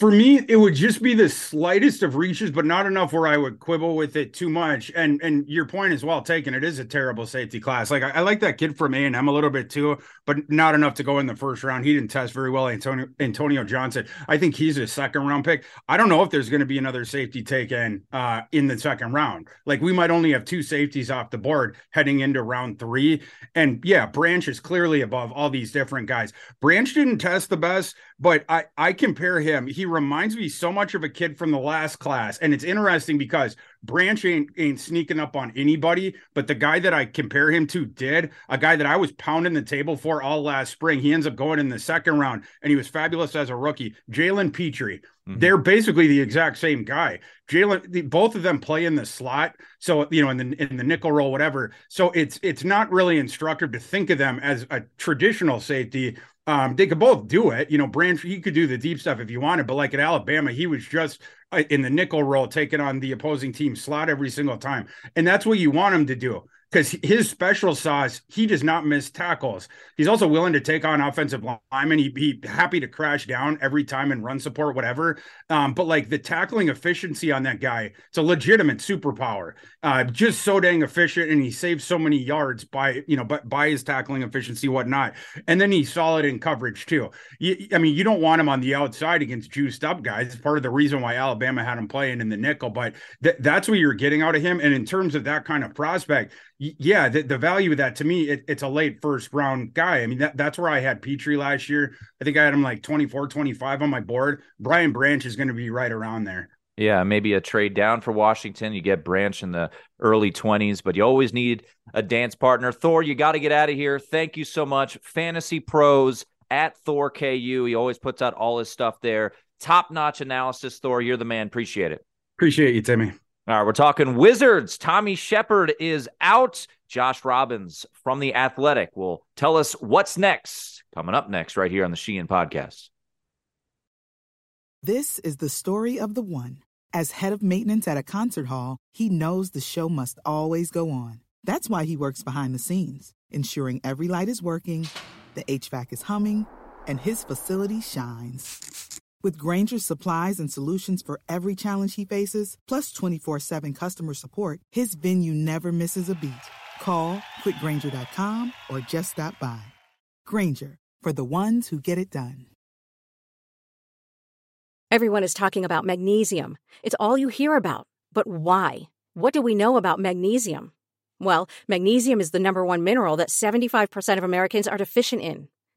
for me, it would just be the slightest of reaches, but not enough where I would quibble with it too much. And and your point is well taken. It is a terrible safety class. Like I, I like that kid from A and M a little bit too, but not enough to go in the first round. He didn't test very well. Antonio Antonio Johnson. I think he's a second round pick. I don't know if there's going to be another safety taken uh, in the second round. Like we might only have two safeties off the board heading into round three. And yeah, Branch is clearly above all these different guys. Branch didn't test the best, but I I I compare him. He reminds me so much of a kid from the last class, and it's interesting because Branch ain't, ain't sneaking up on anybody, but the guy that I compare him to did a guy that I was pounding the table for all last spring. He ends up going in the second round, and he was fabulous as a rookie. Jalen Pitre. Mm-hmm. They're basically the exact same guy. Jalen, both of them play in the slot, so you know, in the in the nickel role, whatever. So it's it's not really instructive to think of them as a traditional safety. Um, they could both do it. You know, Branch he could do the deep stuff if you wanted, but like at Alabama, he was just uh, in the nickel role, taking on the opposing team slot every single time, and that's what you want him to do because his special sauce, he does not miss tackles. He's also willing to take on offensive linemen. He'd be happy to crash down every time and run support, whatever. Um, but like the tackling efficiency on that guy, it's a legitimate superpower. Uh, just so dang efficient, and he saves so many yards by you know, but by his tackling efficiency, whatnot. And then he's solid in coverage too. You, I mean, you don't want him on the outside against juiced up guys. It's part of the reason why Alabama had him playing in the nickel. But th- that's what you're getting out of him. And in terms of that kind of prospect yeah, the, the value of that to me, it, it's a late first round guy. I mean, that, that's where I had Pitre last year. I think I had him like 24, 25 on my board. Brian Branch is going to be right around there. Yeah, maybe a trade down for Washington. You get Branch in the early 20s, but you always need a dance partner. Thor, you got to get out of here. Thank you so much. Fantasy Pros at Thor KU. He always puts out all his stuff there. Top notch analysis, Thor. You're the man. Appreciate it. Appreciate you, Timmy. All right, we're talking Wizards. Tommy Sheppard is out. Josh Robbins from The Athletic will tell us what's next. Coming up next, right here on the Sheehan podcast. This is the story of the one. As head of maintenance at a concert hall, he knows the show must always go on. That's why he works behind the scenes, ensuring every light is working, the HVAC is humming, and his facility shines. With Grainger's supplies and solutions for every challenge he faces, plus 24 7 customer support, his venue never misses a beat. Call click grainger.com or just stop by. Grainger, for the ones who get it done. Everyone is talking about magnesium. It's all you hear about. But why? What do we know about magnesium? Well, magnesium is the number one mineral that 75% of Americans are deficient in.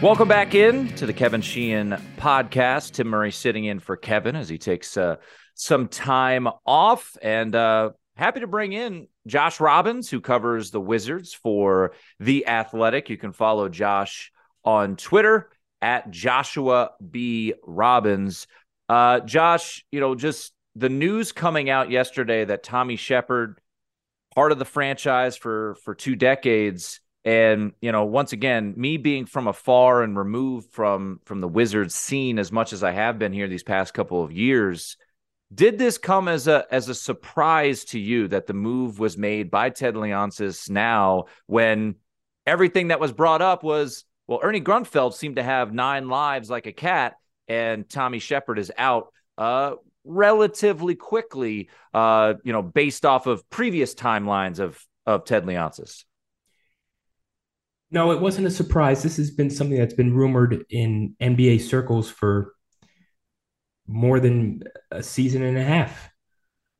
Welcome back in to the Kevin Sheehan podcast. Tim Murray sitting in for Kevin as he takes uh, some time off, and uh, happy to bring in Josh Robbins, who covers the Wizards for the Athletic. You can follow Josh on Twitter at Joshua B Robbins. Uh, Josh, you know, just the news coming out yesterday that Tommy Sheppard, part of the franchise for for two decades and you know once again me being from afar and removed from from the wizards scene as much as i have been here these past couple of years did this come as a as a surprise to you that the move was made by ted leonsis now when everything that was brought up was well ernie grunfeld seemed to have nine lives like a cat and tommy sheppard is out uh relatively quickly uh you know based off of previous timelines of of ted leonsis no, it wasn't a surprise. This has been something that's been rumored in NBA circles for more than a season and a half.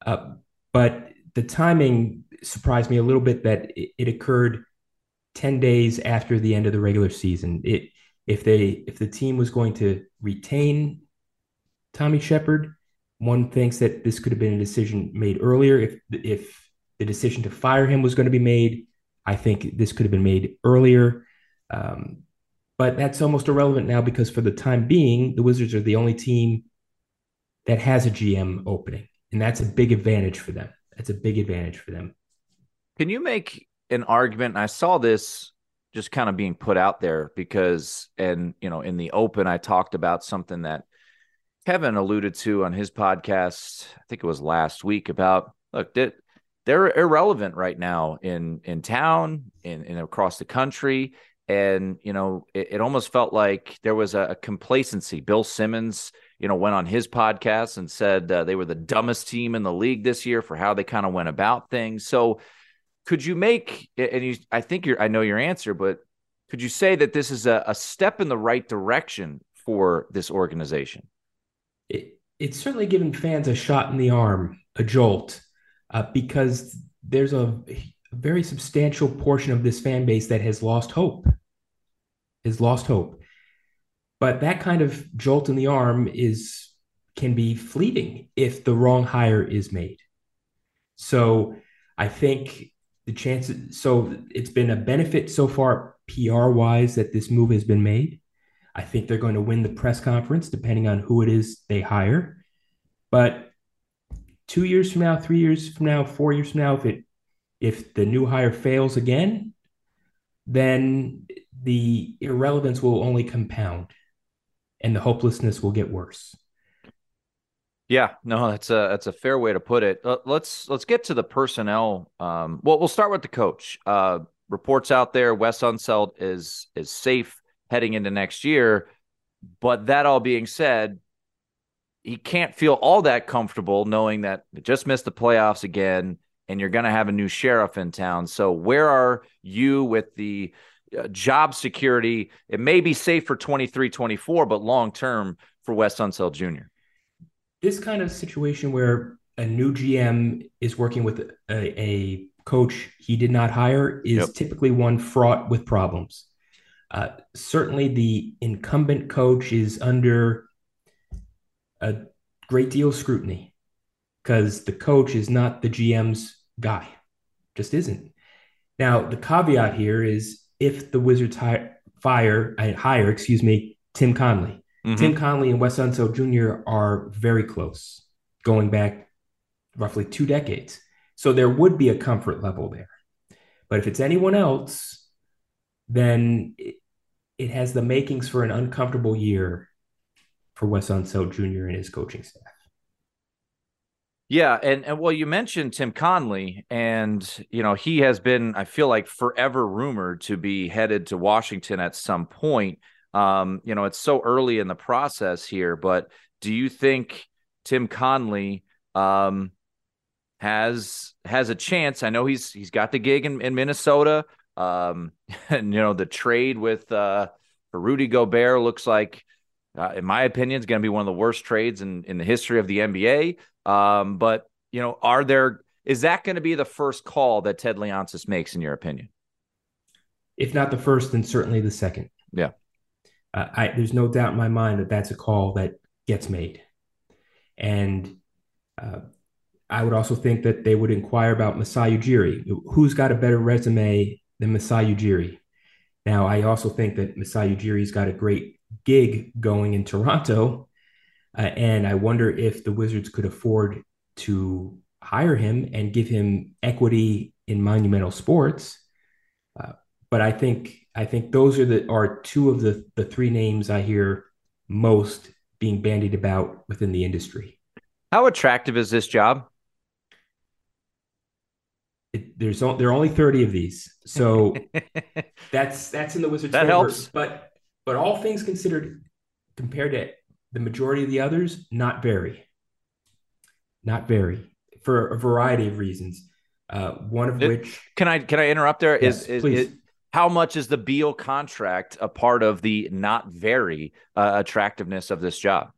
Uh, but the timing surprised me a little bit that it, it, occurred 10 days after the end of the regular season. It if they if the team was going to retain Tommy Sheppard, one thinks that this could have been a decision made earlier. If if the decision to fire him was going to be made, I think this could have been made earlier. Um, but that's almost irrelevant now because for the time being, the Wizards are the only team that has a GM opening. and that's a big advantage for them. That's a big advantage for them. Can you make an argument? I saw this just kind of being put out there because, and you know, in the open, I talked about something that Kevin alluded to on his podcast. I think it was last week about look that they're irrelevant right now in in town, in, in across the country, and you know, it, it almost felt like there was a, a, complacency. Bill Simmons, you know, went on his podcast and said uh, they were the dumbest team in the league this year for how they kind of went about things. So could you make and you I think you're I know your answer, but could you say that this is a, a step in the right direction for this organization? It, it's certainly given fans a shot in the arm, a jolt, uh, because there's a, a very substantial portion of this fan base that has lost hope. Has lost hope. But that kind of jolt in the arm is can be fleeting if the wrong hire is made. So I think the chances so it's been a benefit so far PR wise that this move has been made. I think they're going to win the press conference depending on who it is they hire. But two years from now, three years from now, four years from now, if it if the new hire fails again, then the irrelevance will only compound and the hopelessness will get worse. Yeah, no, that's a that's a fair way to put it. Uh, let's let's get to the personnel. Um, well, we'll start with the coach. Uh, reports out there, Wes Unseld is is safe heading into next year, but that all being said, he can't feel all that comfortable knowing that just missed the playoffs again, and you're going to have a new sheriff in town. So, where are you with the uh, job security? It may be safe for 23, 24, but long term for Wes Unseld Jr this kind of situation where a new GM is working with a, a coach he did not hire is yep. typically one fraught with problems. Uh, certainly, the incumbent coach is under a great deal of scrutiny because the coach is not the GM's guy, just isn't. Now, the caveat here is if the Wizards hire, fire, hire, excuse me, Tim Connelly, Mm-hmm. Tim Connelly and Wes Unseld Jr. are very close, going back roughly two decades. So there would be a comfort level there. But if it's anyone else, then it, it has the makings for an uncomfortable year for Wes Unseld Jr. and his coaching staff. Yeah, and and well, you mentioned Tim Connelly, and you know he has been, I feel like, forever rumored to be headed to Washington at some point. Um, you know, it's so early in the process here, but do you think Tim Connelly um, has has a chance? I know he's he's got the gig in, in Minnesota. Um, [laughs] and you know, the trade with uh Rudy Gobert looks like uh, in my opinion, is going to be one of the worst trades in, in the history of the NBA. Um, but you know, are there is that going to be the first call that Ted Leonsis makes, in your opinion? If not the first, then certainly the second. Yeah uh, I, there's no doubt in my mind that that's a call that gets made. And uh, I would also think that they would inquire about Masai Ujiri. Who's got a better resume than Masai Ujiri? Now, I also think that Masai Ujiri's got a great gig going in Toronto. Uh, and I wonder if the Wizards could afford to hire him and give him equity in monumental sports. Uh, but I think I think those are the are two of the the three names I hear most being bandied about within the industry. How attractive is this job? It, there's there are only 30 of these. So [laughs] that's that's in the Wizards that favor. helps. But but all things considered compared to the majority of the others, not very. Not very for a variety of reasons. Uh, one of it, which can I can I interrupt there? Yes, is, is, how much is the Beal contract a part of the not very uh, attractiveness of this job?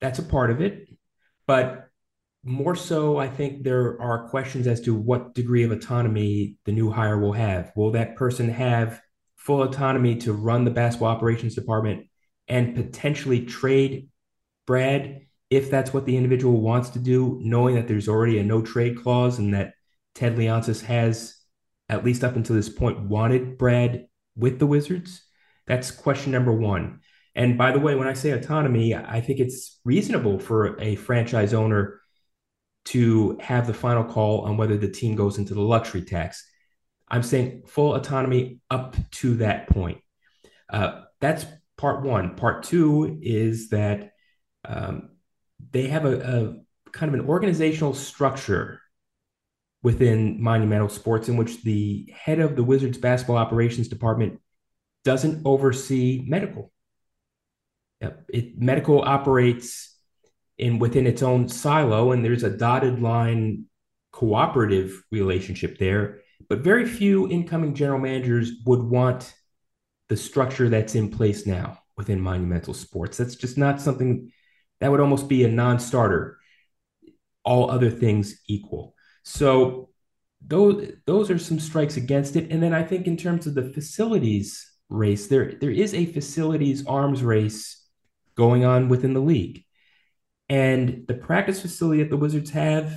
That's a part of it, but more so, I think there are questions as to what degree of autonomy the new hire will have. Will that person have full autonomy to run the basketball operations department and potentially trade Brad if that's what the individual wants to do, knowing that there's already a no trade clause and that Ted Leonsis has at least up until this point, wanted Brad with the Wizards? That's question number one. And by the way, when I say autonomy, I think it's reasonable for a franchise owner to have the final call on whether the team goes into the luxury tax. I'm saying full autonomy up to that point. Uh, that's part one. Part two is that um, they have a, a kind of an organizational structure within Monumental Sports in which the head of the Wizards basketball operations department doesn't oversee medical. It, medical operates in within its own silo, and there's a dotted line cooperative relationship there. But very few incoming general managers would want the structure that's in place now within Monumental Sports. That's just not something that would almost be a non-starter. All other things equal. So those those are some strikes against it. And then I think in terms of the facilities race, there there is a facilities arms race going on within the league. And the practice facility that the Wizards have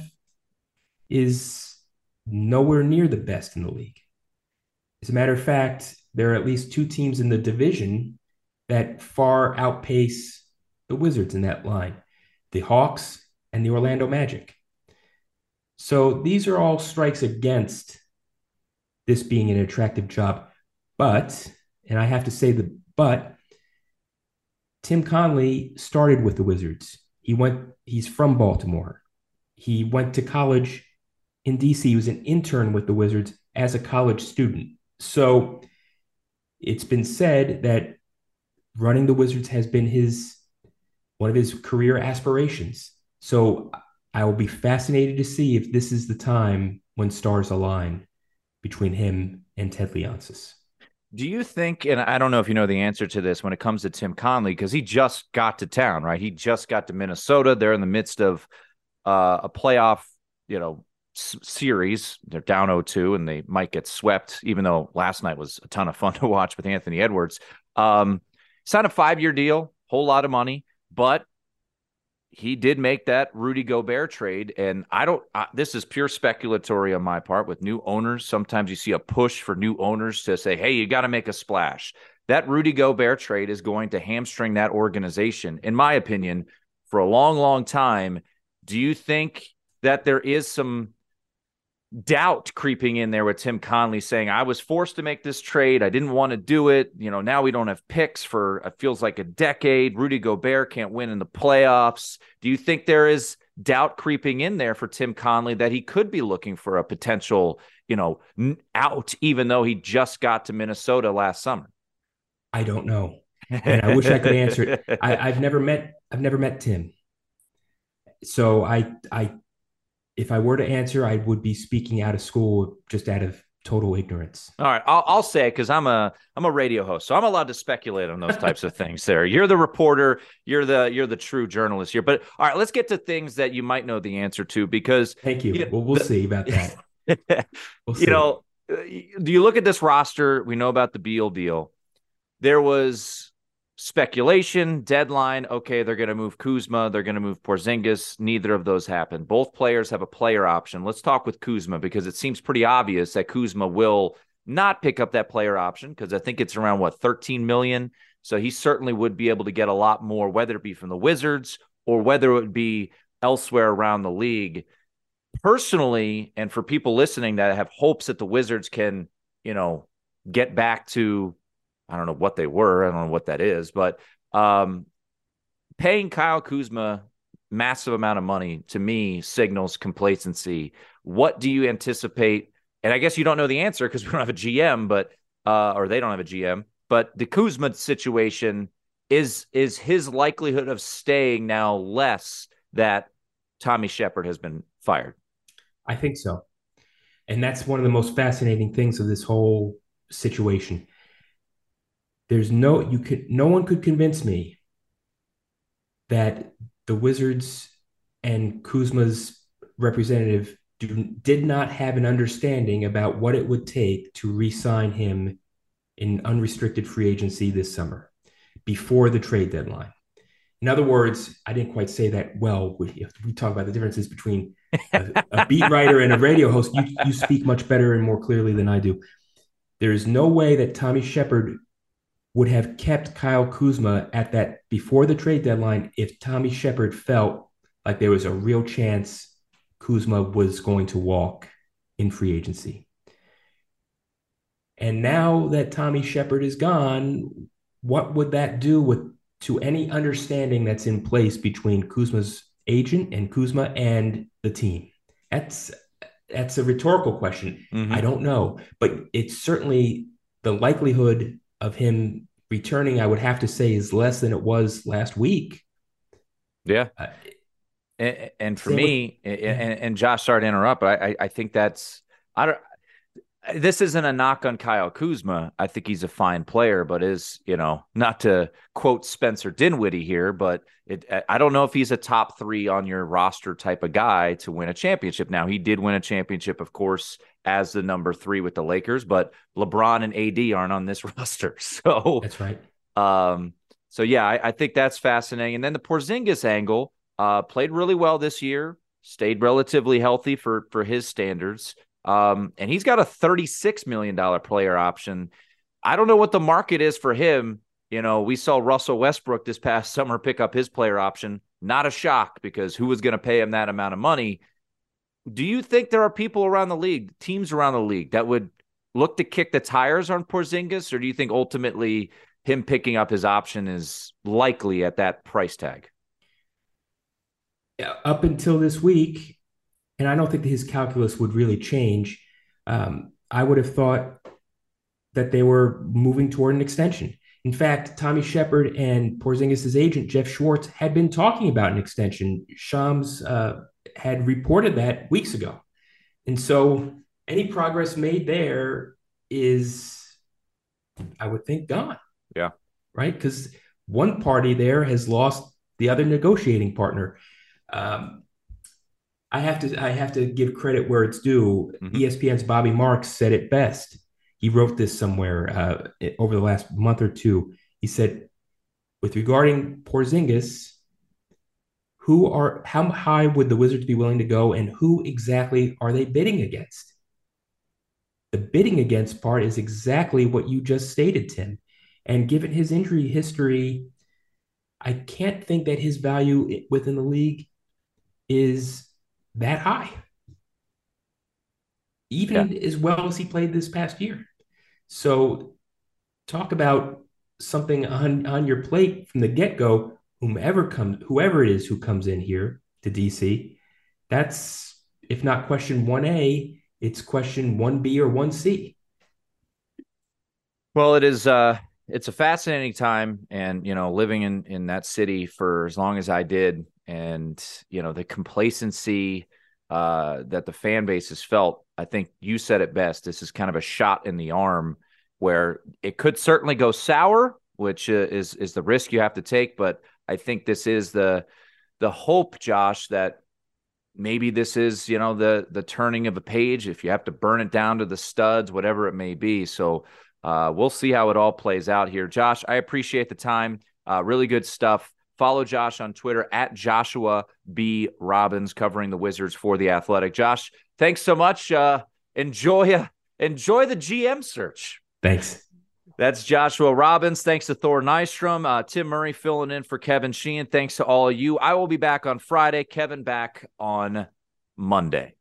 is nowhere near the best in the league. As a matter of fact, there are at least two teams in the division that far outpace the Wizards in that line the Hawks and the Orlando Magic. So these are all strikes against this being an attractive job. But, and I have to say the but, Tim Connelly started with the Wizards. He went, he's from Baltimore. He went to college in DC. He was an intern with the Wizards as a college student. So it's been said that running the Wizards has been his one of his career aspirations. So I will be fascinated to see if this is the time when stars align between him and Ted Leonsis. Do you think, and I don't know if you know the answer to this when it comes to Tim Connelly, because he just got to town, right? He just got to Minnesota. They're in the midst of uh, a playoff, you know, series. They're down 0-2 and they might get swept, even though last night was a ton of fun [laughs] to watch with Anthony Edwards. Um, signed a five-year deal, whole lot of money, but he did make that Rudy Gobert trade. And I don't, this is pure speculatory on my part with new owners. Sometimes you see a push for new owners to say, hey, you got to make a splash. That Rudy Gobert trade is going to hamstring that organization, in my opinion, for a long, long time. Do you think that there is some doubt creeping in there with Tim Connelly saying, I was forced to make this trade. I didn't want to do it. You know, now we don't have picks for it feels like a decade. Rudy Gobert can't win in the playoffs. Do you think there is doubt creeping in there for Tim Connelly that he could be looking for a potential, you know, out, even though he just got to Minnesota last summer? I don't know. And I wish I could answer it. I, [laughs] I've never met I've never met Tim. So I I if I were to answer, I would be speaking out of school just out of total ignorance. All right, I'll, I'll say it because I'm a I'm a radio host, so I'm allowed to speculate on those types of things. There, you're the reporter, you're the you're the true journalist here. But all right, let's get to things that you might know the answer to because thank you. you know, well, we'll the, see about that. [laughs] We'll see. you know, uh, do you look at this roster? We know about the Beal deal. There was speculation, deadline. Okay, they're going to move Kuzma. They're going to move Porzingis. Neither of those happened. Both players have a player option. Let's talk with Kuzma because it seems pretty obvious that Kuzma will not pick up that player option because I think it's around what 13 million. So he certainly would be able to get a lot more, whether it be from the Wizards or whether it would be elsewhere around the league. Personally, and for people listening that have hopes that the Wizards can, you know, get back to I don't know what they were. I don't know what that is, but um, paying Kyle Kuzma massive amount of money to me signals complacency. What do you anticipate? And I guess you don't know the answer because [laughs] we don't have a GM, but uh, or they don't have a GM. But the Kuzma situation is is his likelihood of staying now less that Tommy Sheppard has been fired. I think so, and that's one of the most fascinating things of this whole situation there's no you could no one could convince me that the Wizards and Kuzma's representative do, did not have an understanding about what it would take to re-sign him in unrestricted free agency this summer before the trade deadline. In other words, I didn't quite say that well. We, we talk about the differences between a, a [laughs] beat writer and a radio host. You, you speak much better and more clearly than I do. There is no way that Tommy Sheppard would have kept Kyle Kuzma at that before the trade deadline if Tommy Sheppard felt like there was a real chance Kuzma was going to walk in free agency. And now that Tommy Sheppard is gone, what would that do with to any understanding that's in place between Kuzma's agent and Kuzma and the team? That's that's a rhetorical question. Mm-hmm. I don't know, but it's certainly the likelihood of him returning. I would have to say is less than it was last week. Yeah. Uh, and, and, for me, with, and, and, Josh, sorry to interrupt, but I, I think that's I don't this isn't a knock on Kyle Kuzma. I think he's a fine player, but is, you know, not to quote Spencer Dinwiddie here, but it, I don't know if he's a top three on your roster type of guy to win a championship. Now, he did win a championship, of course, as the number three with the Lakers, but LeBron and AD aren't on this [laughs] roster. So that's right. Um, so yeah, I, I think that's fascinating. And then the Porzingis angle uh, played really well this year, stayed relatively healthy for for his standards. Um, and he's got a $36 million player option. I don't know what the market is for him. You know, we saw Russell Westbrook this past [laughs] summer pick up his player option. Not a shock because who was going to pay him that amount of money? Do you think there are people around the league, teams around the league, that would look to kick the tires on Porzingis, or do you think ultimately him picking up his option is likely at that price tag? Up until this week, and I don't think his calculus would really change. Um, I would have thought that they were moving toward an extension. In fact, Tommy Sheppard and Porzingis' agent Jeff Schwartz had been talking about an extension. Shams uh, had reported that weeks ago, and so any progress made there is, I would think, gone. Yeah, right. Because one party there has lost the other negotiating partner. Um, I have to I have to give credit where it's due. Mm-hmm. ESPN's Bobby Marks said it best. He wrote this somewhere uh, over the last month or two. He said, with regarding Porzingis, who are how high would the Wizards be willing to go, and who exactly are they bidding against? The bidding against part is exactly what you just stated, Tim. And given his injury history, I can't think that his value within the league is that high, even yeah. as well as he played this past year. So, talk about something on, on your plate from the get go. Whomever comes, whoever it is who comes in here to DC, that's if not question one A, it's question one B or one C. Well, it is. uh it's a fascinating time and you know living in in that city for as long as i did and you know the complacency uh, that the fan base has felt. I think you said it best. This is kind of a shot in the arm where it could certainly go sour, which uh, is is the risk you have to take. But I think this is the the hope, Josh, that maybe this is you know the the turning of a page. If you have to burn it down to the studs, whatever it may be. So uh, we'll see how it all plays out here. Josh, I appreciate the time. Uh, really good stuff. Follow Josh on Twitter at Joshua B. Robbins, covering the Wizards for the Athletic. Josh, thanks so much. Uh, enjoy uh, enjoy the GM search. Thanks. That's Joshua Robbins. Thanks to Thor Nystrom, uh, Tim Murray filling in for Kevin Sheehan. Thanks to all of you. I will be back on Friday. Kevin back on Monday.